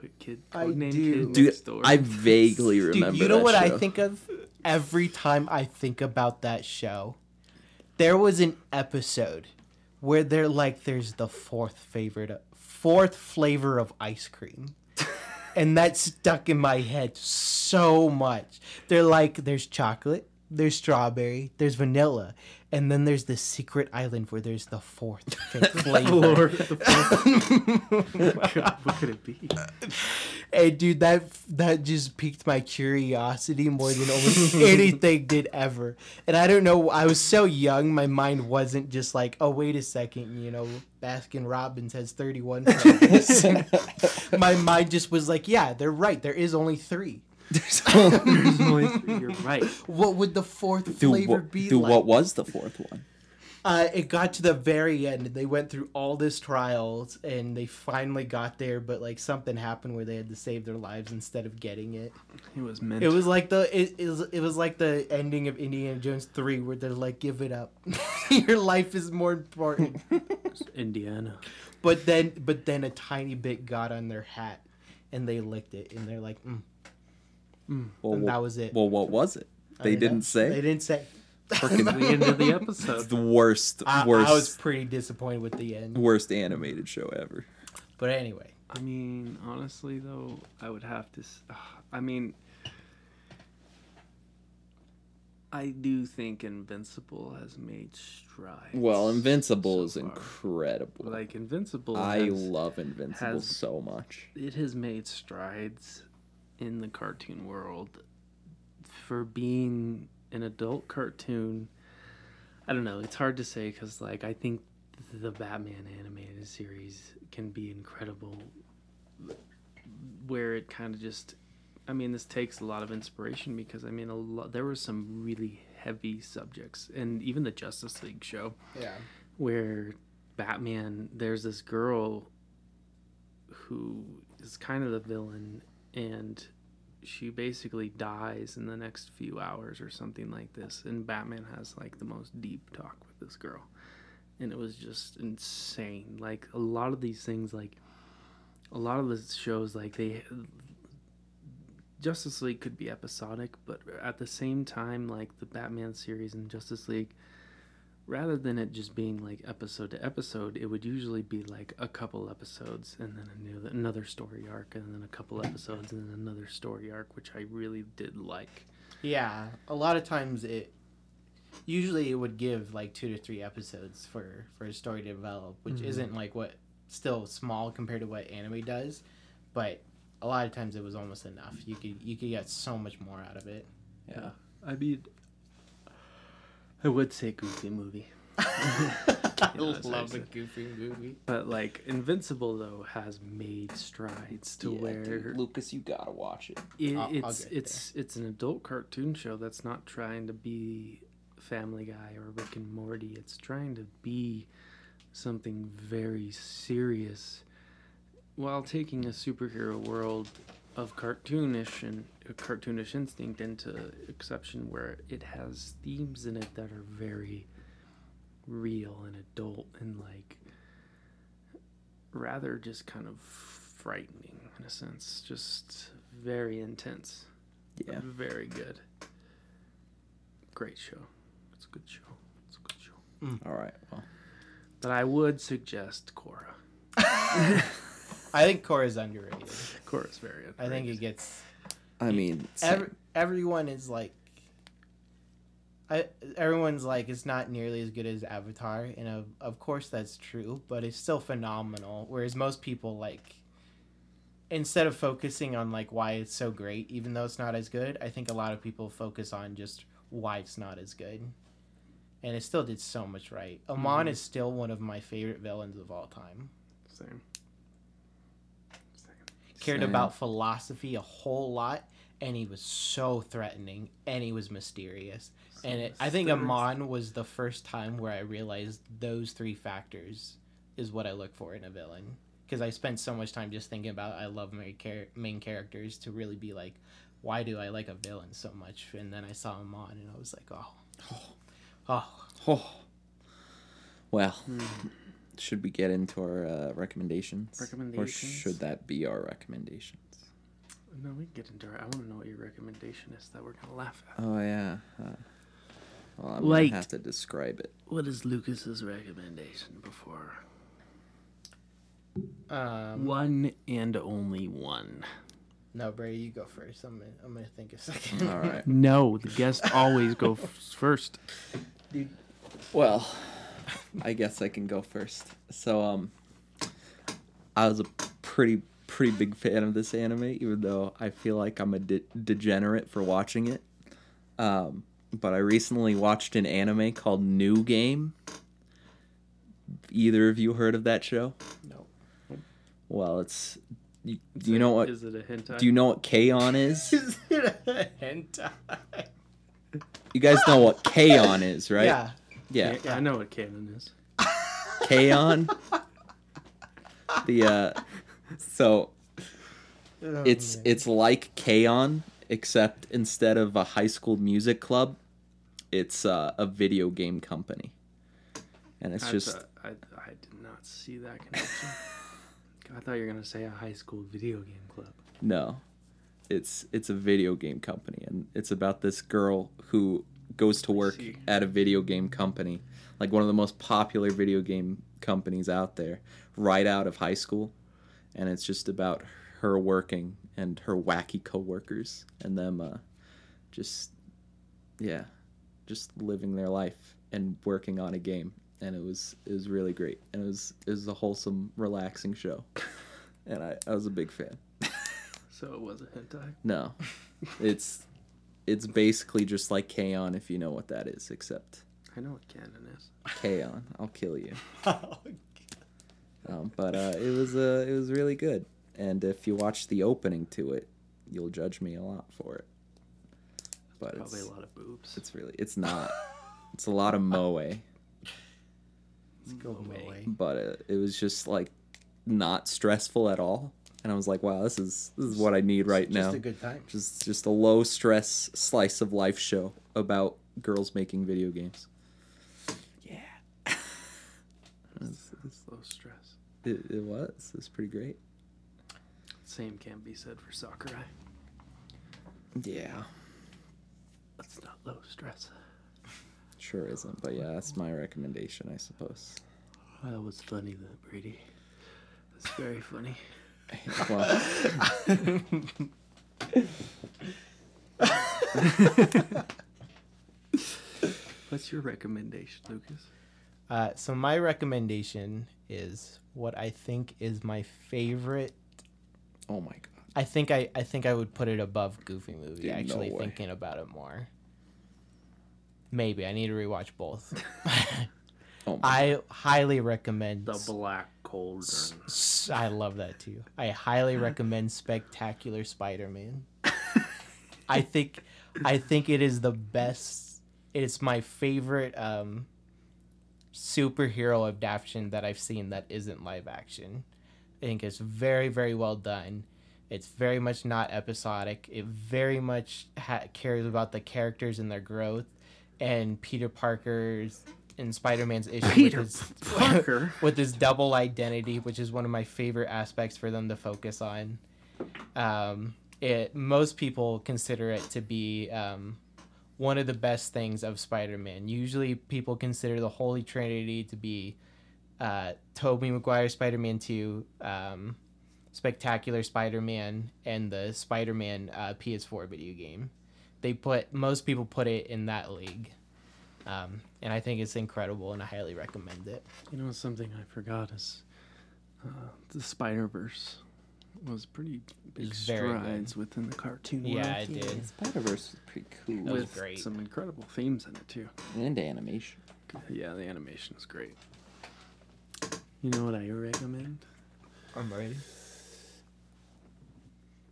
Qu- Qu- Kid. I Codename do. Kid Dude, Next Door. I vaguely remember. Dude, you know that what I think of every time I think about that show? There was an episode where they're like, there's the fourth favorite, fourth flavor of ice cream. and that stuck in my head so much. They're like, there's chocolate, there's strawberry, there's vanilla, and then there's the secret island where there's the fourth flavor. Fourth- oh what, could, it be? Hey, dude, that that just piqued my curiosity more than almost anything did ever. And I don't know, I was so young, my mind wasn't just like, oh, wait a second, you know, Baskin Robbins has 31 flavors. my mind just was like, yeah, they're right. There is only three. There's only three, You're right. What would the fourth Dude, flavor what, be dude, like? what was the fourth one? Uh, it got to the very end. They went through all this trials, and they finally got there. But like something happened where they had to save their lives instead of getting it. It was meant. It was like the it, it was it was like the ending of Indiana Jones three, where they're like, "Give it up, your life is more important." Indiana. but then, but then a tiny bit got on their hat, and they licked it, and they're like, mm, Mm. Well, and wha- that was it. well, what was it? I They don't know. didn't say. They didn't say. Freaking the end of the It's episode. the worst, I, worst, I was pretty disappointed with the end. worst animated show ever. But anyway, I mean, honestly, though, I would have to. I mean, I do think Invincible has made strides. Well, Invincible so is far. incredible. Like Invincible, I has, love Invincible has- so much. it has made strides in the cartoon world for being an adult cartoon. I don't know. It's hard to say because, like, I think the Batman animated series can be incredible. Where it kind of just, I mean, this takes a lot of inspiration because I mean, a lot there were some really heavy subjects, and even the Justice League show yeah, where Batman, there's this girl who is kind of the villain, and she basically dies in the next few hours or something like this. And Batman has like the most deep talk with this girl, and it was just insane. Like a lot of these things, like a lot of the shows, like they. Justice League could be episodic, but at the same time, like the Batman series and Justice League, rather than it just being like episode to episode, it would usually be like a couple episodes and then a new another story arc and then a couple episodes and then another story arc, which I really did like. yeah. A lot of times it, usually it would give like two to three episodes for for a story to develop, which Mhm. isn't like what still small compared to what anime does, but a lot of times it was almost enough. You could you could get so much more out of it. Yeah. I mean, I would say goofy movie. I that's love a goofy movie. But like Invincible though has made strides to where Lucas, you gotta watch it. it, I'll- I'll it's get it's it's an adult cartoon show that's not trying to be Family Guy or Rick and Morty. It's trying to be something very serious while taking a superhero world of cartoonish and a cartoonish instinct into exception where it has themes in it that are very real and adult and like rather just kind of frightening in a sense. Just very intense. Yeah. very good. Great show. It's a good show. It's a good show. Mm. All right. Well, but i would suggest Korra. I think Korra's underrated. Korra's very underrated. I think it gets I mean, every, everyone is like I, everyone's like it's not nearly as good as Avatar, and of, of course that's true, but it's still phenomenal. Whereas most people like instead of focusing on like why it's so great, even though it's not as good, I think a lot of people focus on just why it's not as good. And it still did so much right. Amon Mhm. is still one of my favorite villains of all time. same same Cared Same. about philosophy a whole lot, and he was so threatening, and he was mysterious. and it, I think Amon was the first time where I realized those three factors is what I look for in a villain. Because I spent so much time just thinking about I love my char- main characters to really be like, why do I like a villain so much? And then I saw Amon, and I was like, oh, oh, Oh. Well, Hmm. Should we get into our uh, recommendations? Or should that be our recommendations? no we can get into it i want to know what your recommendation is that we're gonna laugh at Oh yeah. Uh, well, I'm Like- gonna have to describe it. what is lucas's recommendation before um, one and only one no, Brady, you go first. I'm gonna, I'm gonna think a second. All right. no the guest always go first dude. Well, I guess I can go first. So, um, I was a pretty pretty big fan of this anime, even though I feel like I'm a de- degenerate for watching it. Um, but I recently watched an anime called New Game. Either of you heard of that show? No. Well, it's. You, do you know what? is it a hentai Do you know what K-On! is? Is it a hentai? You guys know what K-On! is, right? Yeah. Yeah. yeah, i know what canon is K-On! the uh so Oh, it's man. it's like K-On! except instead of a high school music club, it's uh, a video game company. And it's I just thought- I, I did not see that connection i thought you were gonna say a high school video game club no. It's it's a video game company and it's about this girl who goes to work at a video game company, like one of the most popular video game companies out there, right out of high school. And it's just about her working and her wacky coworkers and them uh just yeah, just living their life and working on a game. And it was it was really great. And it was it was a wholesome, relaxing show. And I, I was a big fan. so it was a hentai No, it's it's basically just like K-On! if you know what that is, except i know what canon is K-On! I'll kill you. Um, but uh, it was uh, it was really good, and if you watch the opening to it, you'll judge me a lot for it. But probably it's a lot of boobs it's really it's not. It's a lot of moe, Let's go Moe. away. but it, it was just like not stressful at all, and I was like, wow, this is this is what I need right Just now. Just a good time. just just a low stress slice of life show about girls making video games. Yeah, it's, it's- low stress it, it was. It's pretty great. same can't be said for sakurai Yeah, that's not low stress sure isn't. But yeah, that's my recommendation, I suppose. that was funny though brady that's very funny Well, what's your recommendation lucas Uh, so my recommendation is what I think is my favorite. oh my god, I think I, I think I would put it above Goofy Movie. Dude, actually, way. thinking about it more. Maybe I need to rewatch both. Oh my I highly recommend. The Black Cauldron. S- I love that too. I highly recommend Spectacular Spider-Man. I think I think it is the best it's my favorite um superhero adaptation that I've seen that isn't live action. I think it's very very well done. It's very much not episodic. It very much ha- cares about the characters and their growth and Peter Parker's and Spider-Man's issue Peter with his Parker. with his double identity, which is one of my favorite aspects for them to focus on. Um, it most people consider it to be um, one of the best things of Spider-Man. Usually, people consider the Holy Trinity to be uh, Tobey Maguire Spider-Man Two, um, Spectacular Spider-Man, and the Spider-Man uh, PS4 video game. They put most people put it in that league. Um, and I think it's incredible, and I highly recommend it. You know something I forgot is uh, the Spider Verse was pretty big It's very good. strides within the cartoon Yeah, world. I did. Spider Verse is pretty cool. was with great. some incredible themes in it too. And animation. Yeah, the animation is great. You know what I recommend? I'm ready.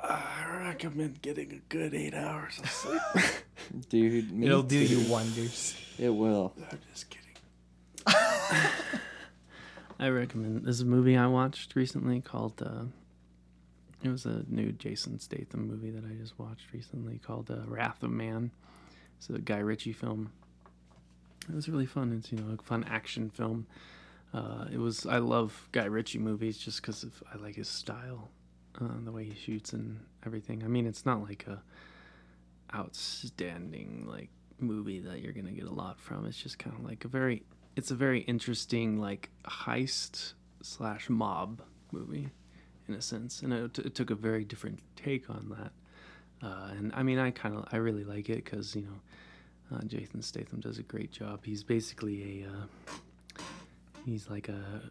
I recommend getting a good eight hours of sleep. Dude, me It'll do you wonders. It will. I'm just kidding. I recommend this is a movie I watched recently called. Uh, it was a new Jason Statham movie that I just watched recently called uh, Wrath of Man. It's a Guy Ritchie film. It was really fun. It's you know a fun action film. Uh, it was I love Guy Ritchie movies just because I like his style, uh, the way he shoots and everything. I mean, it's not like a outstanding like movie that you're gonna get a lot from. It's just kind of like a very, it's a very interesting like heist slash mob movie, in a sense, and it, it took a very different take on that. Uh, and I mean, I kind of, I really like it because you know, uh, Jason Statham does a great job. He's basically a, uh, he's like a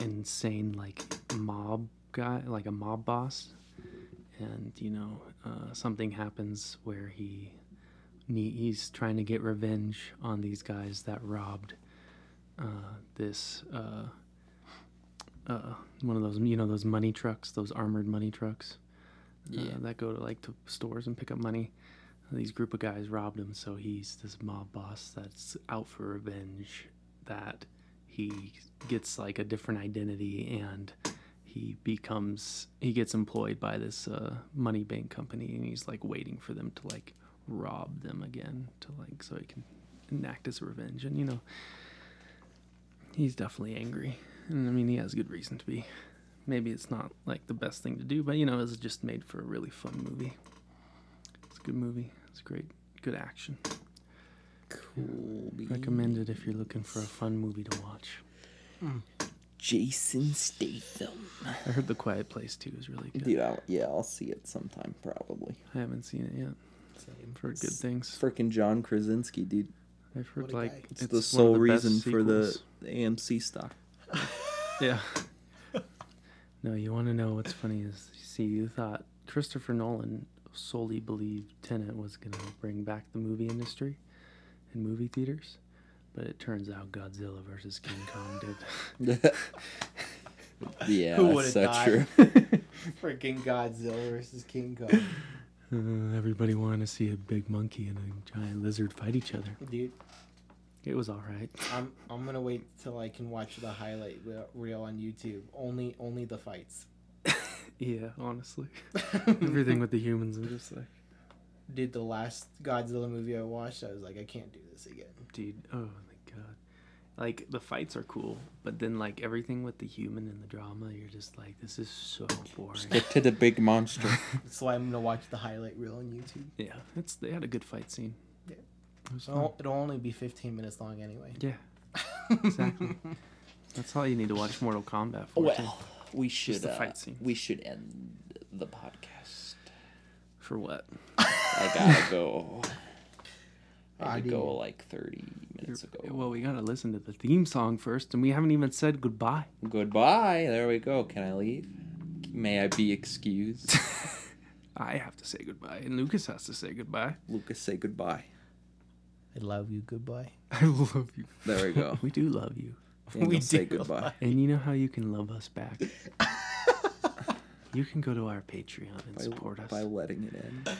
insane like mob guy, like a mob boss, and you know, uh, something happens where he he's trying to get revenge on these guys that robbed uh, this uh, uh, one of those you know those money trucks, those armored money trucks uh, Yeah. that go to like to stores and pick up money. These group of guys robbed him, so he's this mob boss that's out for revenge. That he gets like a different identity and he becomes he gets employed by this uh, money bank company and he's like waiting for them to like rob them again to like so he can enact his revenge. And you know he's definitely angry. And i mean he has good reason to be. Maybe it's not like the best thing to do but you know it's just made for a really fun movie. It's a good movie. It's great. Good action. Cool. recommend it if you're looking for a fun movie to watch. Hmm. Jason Statham. i heard the quiet place two is really good. Dude, I'll, yeah, I'll see it sometime probably. i haven't seen it yet I've heard good things Freaking John Krasinski, dude. i've heard What like guy. It's, it's the sole the best reason for the, AMC stock. Yeah. no, you want to know what's funny is see, you thought Christopher Nolan solely believed Tenet was going to bring back the movie industry in movie theaters, but it turns out Godzilla versus King Kong did. yeah, Who that's so thought? true. Freaking Godzilla versus King Kong. Uh, everybody wanted to see a big monkey and a giant lizard fight each other. Dude, It was all right. I'm I'm gonna wait till I can watch the highlight re- reel on YouTube. Only only the fights. Yeah, honestly. Everything with the humans, I'm just like, Dude, the last Godzilla movie I watched, I was like, I can't do this again. dude, oh. Like the fights are cool, but then like everything with the human and the drama, you're just like, this is so boring. Stick to the big monster. That's why I'm gonna watch the highlight reel on YouTube. Yeah, it's they had a good fight scene. Yeah. it it'll, it'll only be 15 minutes long anyway. Yeah, exactly. That's all you need to watch Mortal Kombat for. too. well, we should the uh, fight scenes. we should end the podcast. For what? I gotta go. I I had to go like 30 minutes ago. Well, we gotta listen to the theme song first, and we haven't even said goodbye. Goodbye. There we go. Can I leave? May I be excused? I have to say goodbye, and Lucas has to say goodbye. Lucas, say goodbye. I love you. Goodbye. I love you. There we go. We do love you. Daniel, We say do goodbye. And you know how you can love us back? you can go to our Patreon and By, support us. by letting it in.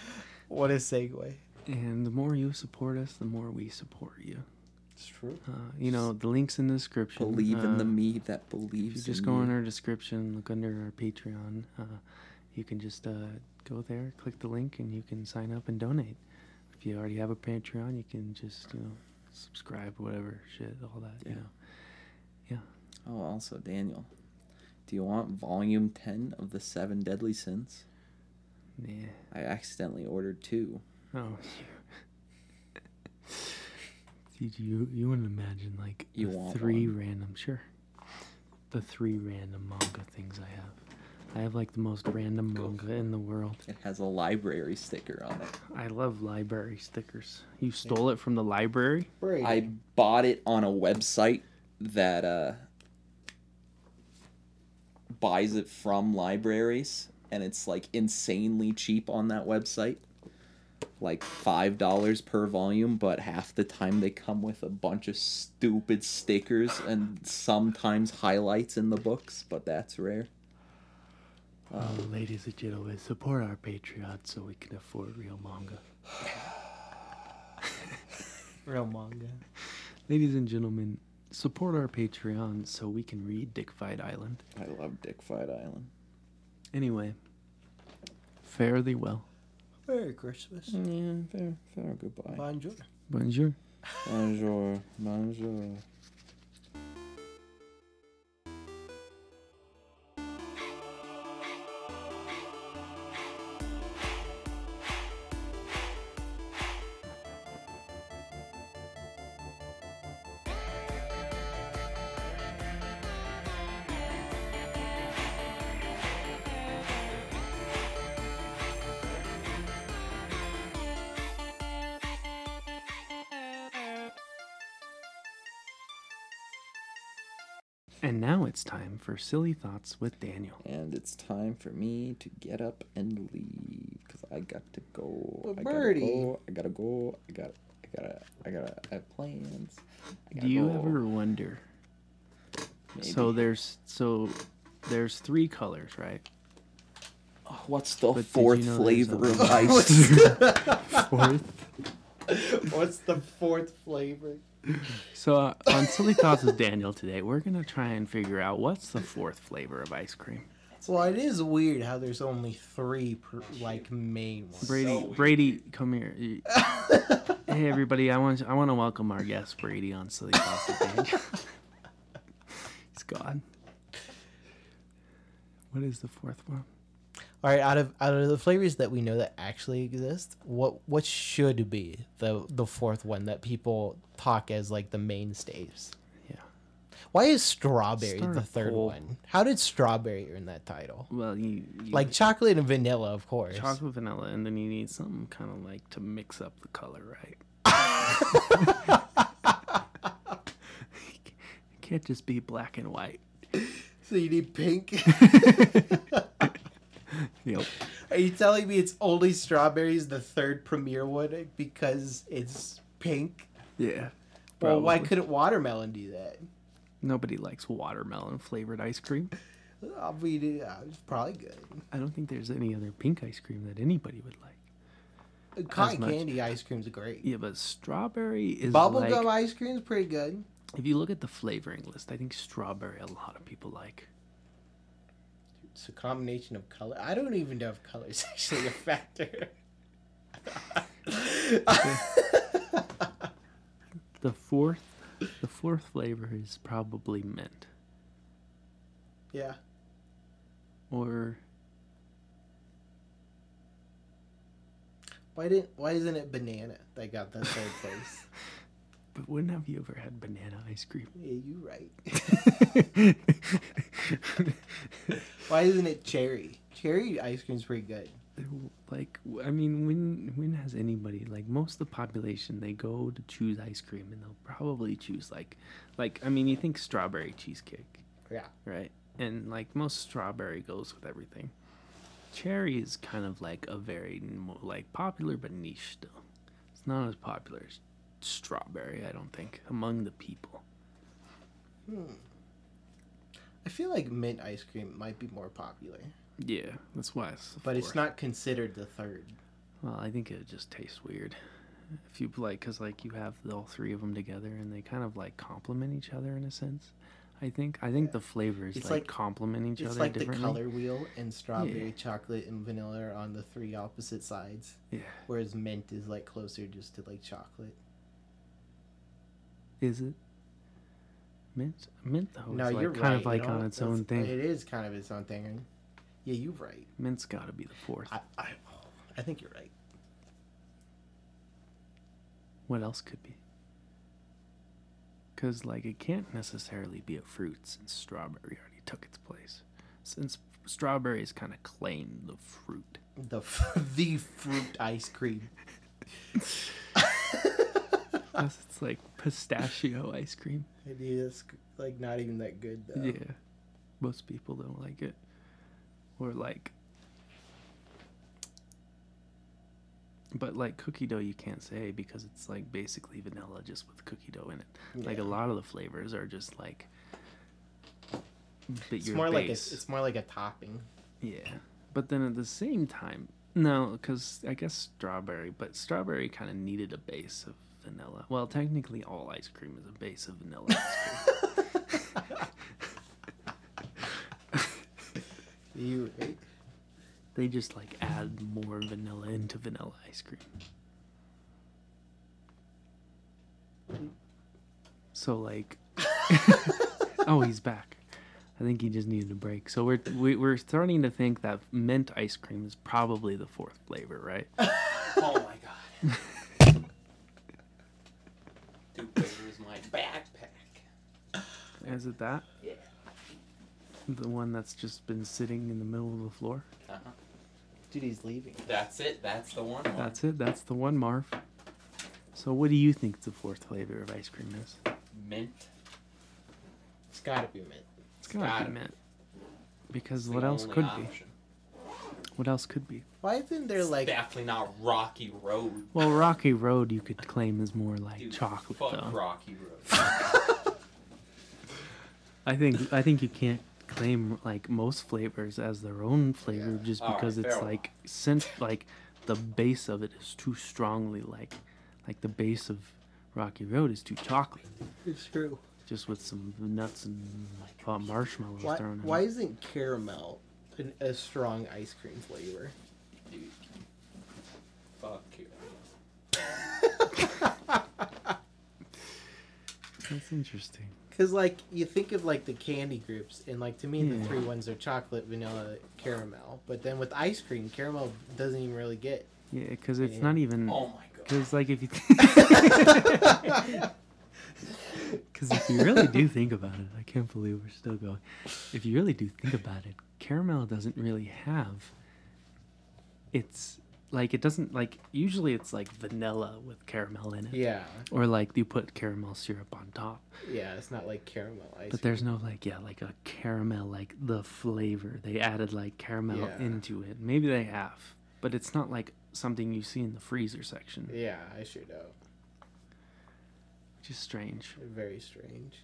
What a segue. And the more you support us, the more we support you. It's true. Uh, you know, the link's in the description. Believe in the Uh, me that believes. just go in our description, look under our Patreon, uh, you can just uh, go there, click the link, and you can sign up and donate. If you already have a Patreon, you can just, you know, subscribe, whatever, shit, all that, Yeah. you know. Oh, also, Daniel, do you want volume 10 of the Seven Deadly Sins? Yeah. I accidentally ordered two. Oh, Dude, you you wouldn't imagine like You the want three one? random sure, the three random manga things I have. I have like the most random Go manga in the world. It has a library sticker on it. I love library stickers. You stole it from the library? Brady. I bought it on a website that uh, buys it from libraries, and it's like insanely cheap on that website. Like five dollars per volume, but half the time they come with a bunch of stupid stickers and sometimes highlights in the books, but that's rare. Oh, ladies and gentlemen, support our Patreon so we can afford real manga. Real manga. Ladies and gentlemen, support our Patreon so we can read Dick Fight Island. I love Dick Fight Island. Anyway, fare thee well. Merry Christmas. Yeah, fair, fair, goodbye. Bonjour. Bonjour. Bonjour, bonjour. For Silly Thoughts with Daniel. And it's time for me to get up and leave because I got to go. But I Birdie. gotta go. I gotta go. I gotta. I gotta. I gotta. I have plans. I gotta Do you go. ever wonder? So there's so there's three colors, right? Oh, What's the But fourth you know flavor of ice? Fourth. What's the fourth flavor? So uh, on Silly Thoughts with Daniel today, we're gonna try and figure out what's the fourth flavor of ice cream. Well, it is weird how there's only three per, like main ones. Brady, Brady, come here. Hey everybody, I want I want to welcome our guest Brady on Silly Thoughts with Daniel. He's gone. What is the fourth one? All right, out of out of the flavors that we know that actually exist, what what should be the the fourth one that people talk as like the mainstays? Yeah. Why is strawberry Start the third one? How did strawberry earn that title? Well, you, you Like chocolate and vanilla, of course. chocolate vanilla, and then you need something kind of like to mix up the color, right? it can't just be black and white. So you need pink. Yep. Are you telling me it's only strawberries the third premier one because it's pink? Yeah. Well, why couldn't watermelon do that? Nobody likes watermelon flavored ice cream. I mean, uh, it's probably good. I don't think there's any other pink ice cream that anybody would like. Cotton candy ice cream's are great. Yeah, but strawberry is Bubblegum like, ice cream's pretty good. if you look at the flavoring list, I think strawberry a lot of people like. It's a combination of color. I don't even know if color is actually a factor. The fourth the fourth flavor is probably mint. yeah. Or Why didn't? Why isn't it banana that got the third place? But when have you ever had banana ice cream? yeah, you right. Why isn't it cherry? Cherry ice cream's pretty good. like I mean when when has anybody like most of the population they go to choose ice cream and they'll probably choose like like I mean you think strawberry cheesecake Yeah. right and like most strawberry goes with everything cherry is kind of like a very like popular but niche still it's not as popular as strawberry. I don't think among the people. Hmm. I feel like mint ice cream might be more popular, Yeah, that's why. It's but it's not considered the third. Well, I think it just tastes weird. If you like, cause like you have the, all three of them together, and they kind of like complement each other in a sense. I think. I think the flavors It's like, like- complement each It's other like the color wheel, and strawberry, Yeah. chocolate, and vanilla are on the three opposite sides, Yeah. whereas mint is like closer just to like chocolate. Is it? Mint, mint though. no, like you're kind right. of like you on its own thing. It is kind of its own thing. Yeah, you're right. Mint's got to be the fourth. I, I, I think you're right. What else could be? Because like it can't necessarily be a fruit since strawberry already took its place. Since strawberries kind of claimed the fruit. The f- the fruit ice cream. It's like pistachio ice cream. It is like not even that good though. Yeah, most people don't like it. Or like, but like cookie dough, you can't say because it's like basically vanilla just with cookie dough in it. Like a lot of the flavors are just like. It's more like a, it's more like a topping. Yeah, but then at the same time, no, because I guess strawberry, but strawberry kind of needed a base of vanilla. Well, technically, all ice cream is a base of vanilla ice cream. You right? they just like add more vanilla into vanilla ice cream. So like, oh, he's back. I think he just needed a break. So we're we, we're starting to think that mint ice cream is probably the fourth flavor, right? Oh my god. Two flavors my backpack. Is it that? Yeah. The one that's just been sitting in the middle of the floor? Uh-huh. Dude, he's leaving. That's it. That's the one. one. That's it. That's the one, Marv. So what do you think the fourth flavor of ice cream is? mint. It's gotta be mint. It's gotta gotta be be. mint. Because The what else could option. be? What else could be? Why isn't there It's like definitely not Rocky Road. Well, Rocky Road you could claim is more like Dude, chocolate fuck though. Rocky Road. I think I think you can't claim like most flavors as their own flavor Yeah. just Alright, because it's fair like since like the base of it is too strongly like like the base of Rocky Road is too chocolate, it's true? just with some nuts and uh, marshmallows Why, thrown in. why isn't caramel an, a strong ice cream flavor? Dude. Fuck you. That's interesting. Because like you think of like the candy groups, and like to me Yeah. the three hmm. ones are chocolate, vanilla, caramel. But then with ice cream, caramel doesn't even really get. Yeah, because it's not even Oh my god. because like if you because if you really do think about it, I can't believe we're still going. If you really do think about it, caramel doesn't really have. It's like it doesn't like usually it's like vanilla with caramel in it, Yeah, or like you put caramel syrup on top. yeah, it's not like caramel ice. But there's no like yeah like a caramel like the flavor they added like caramel Yeah. into it. Maybe they have, but it's not like something you see in the freezer section. Yeah, I sure know. which is strange. Very strange.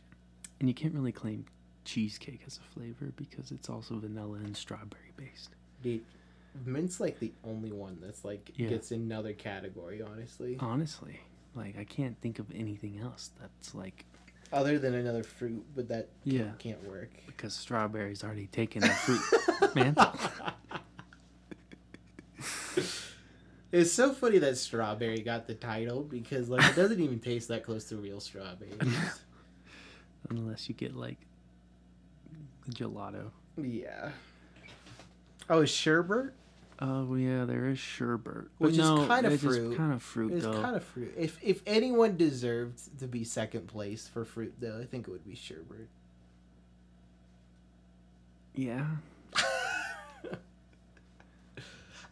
And you can't really claim cheesecake as a flavor because it's also vanilla and strawberry based. Dude, mint's like the only one that's like Yeah. gets another category. Honestly, Honestly, like I can't think of anything else that's like other than another fruit, but that can, Yeah. can't work. because strawberry's already taken the fruit mantle. It's so funny that strawberry got the title because like it doesn't even taste that close to real strawberries. Unless you get like gelato. yeah. Oh, sherbet, Oh yeah, there is sherbet, Which is no, kinda it's just fruit. kind of fruit It's kind of fruit. If if anyone deserved to be second place for fruit, though, I think it would be sherbet. Yeah, I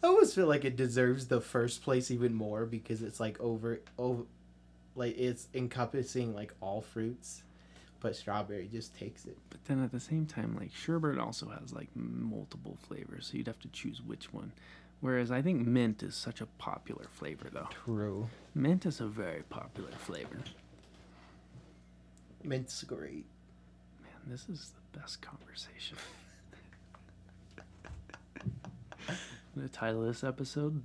always feel like it deserves the first place even more because it's like over over, like it's encompassing like all fruits, but strawberry just takes it. but then at the same time, like sherbet also has like multiple flavors, so you'd have to choose which one. Whereas I think mint is such a popular flavor, though. True. Mint is a very popular flavor. Mint's great. Man, this is the best conversation. the title of this episode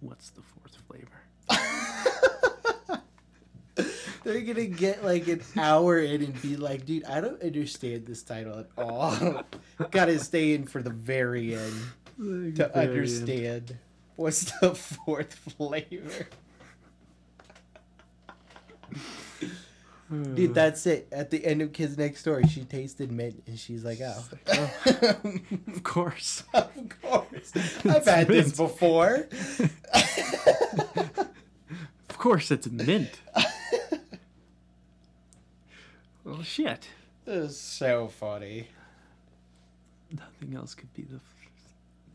What's the fourth flavor? They're gonna get like an hour in and be like, dude, I don't understand this title at all. Gotta stay in for the very end to understand what's the fourth flavor. Hmm. Dude, that's it. At the end of Kids Next Door, she tasted mint and she's like, oh. oh. Of course. of course. I've had this before. Of course, it's mint. Well, shit. This is so funny. Nothing else could be the. F-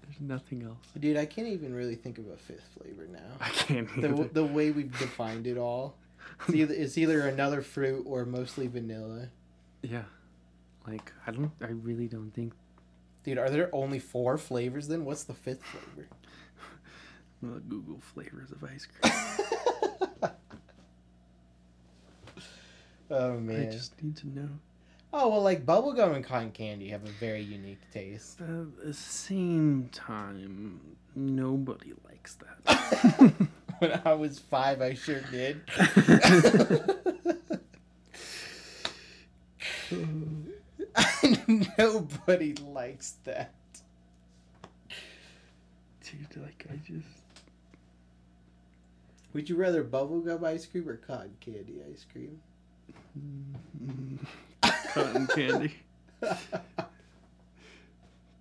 There's nothing else. Dude, I can't even really think of a fifth flavor now. I can't The, the way we've defined it all. It's either, it's either another fruit or mostly vanilla. Yeah. Like, I don't. I really don't think. Dude, are there only four flavors then? What's the fifth flavor? Google flavors of ice cream. Oh man. I just need to know. Oh well, like bubblegum and cotton candy have a very unique taste. At the same time, nobody likes that. when I was five, I sure did. Nobody likes that. Dude, like, I just. Would you rather bubblegum ice cream or cotton candy ice cream? Cotton candy.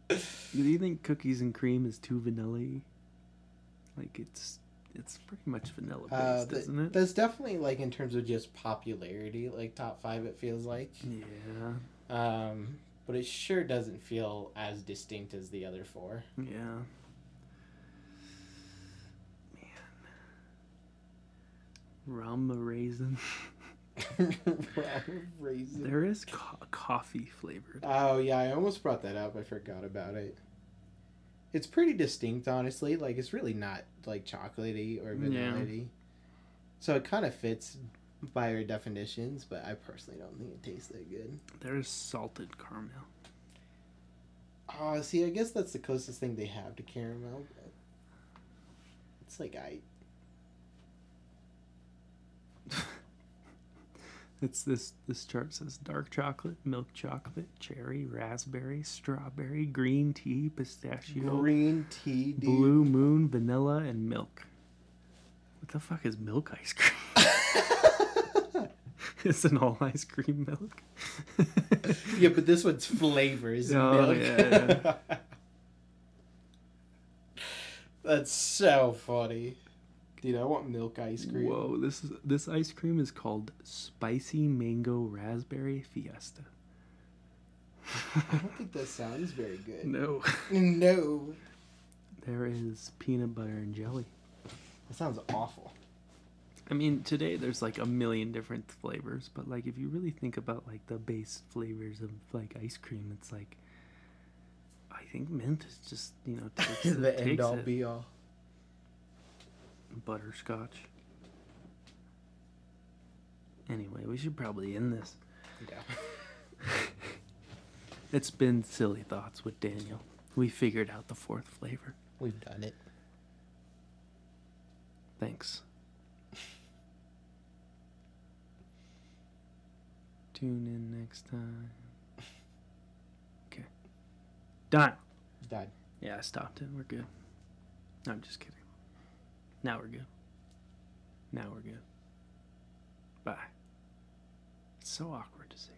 Do you think cookies and cream is too vanilla Like, it's. It's pretty much vanilla based, Uh, th- isn't it? That's definitely like in terms of just popularity, like top five. It feels like, Yeah. Um, but it sure doesn't feel as distinct as the other four. Yeah. Man. Rama raisin. Raisin. There is co- coffee flavored. Oh yeah, I almost brought that up. I forgot about it. It's pretty distinct, honestly. Like it's really not like chocolatey or vanilla Yeah. So it kind of fits by our definitions, but I personally don't think it tastes that good. There is salted caramel. Oh, see, I guess that's the closest thing they have to caramel. It's like I. It's this this chart says dark chocolate, milk chocolate, cherry, raspberry, strawberry, green tea, pistachio, Green tea, dude. blue moon, vanilla, and milk. What the fuck is milk ice cream? Isn't all ice cream milk? Yeah, but this one's flavors. Oh, milk. yeah, That's so funny. Dude, I want milk ice cream. Whoa, this is this ice cream is called spicy mango raspberry fiesta. I don't think that sounds very good. No. No. There is peanut butter and jelly. That sounds awful. I mean, today there's like a million different flavors, but like if you really think about like the base flavors of like ice cream, it's like I think mint is just you know takes, it, the end takes all it. be all. Butterscotch. Anyway, we should probably end this. Yeah. It's been silly thoughts with Daniel. We figured out the fourth flavor. We've done it. Thanks. Tune in next time. Okay. Done. Died. Yeah, I stopped it. We're good. No, I'm just kidding. Now we're good. Now we're good. Bye. It's so awkward to say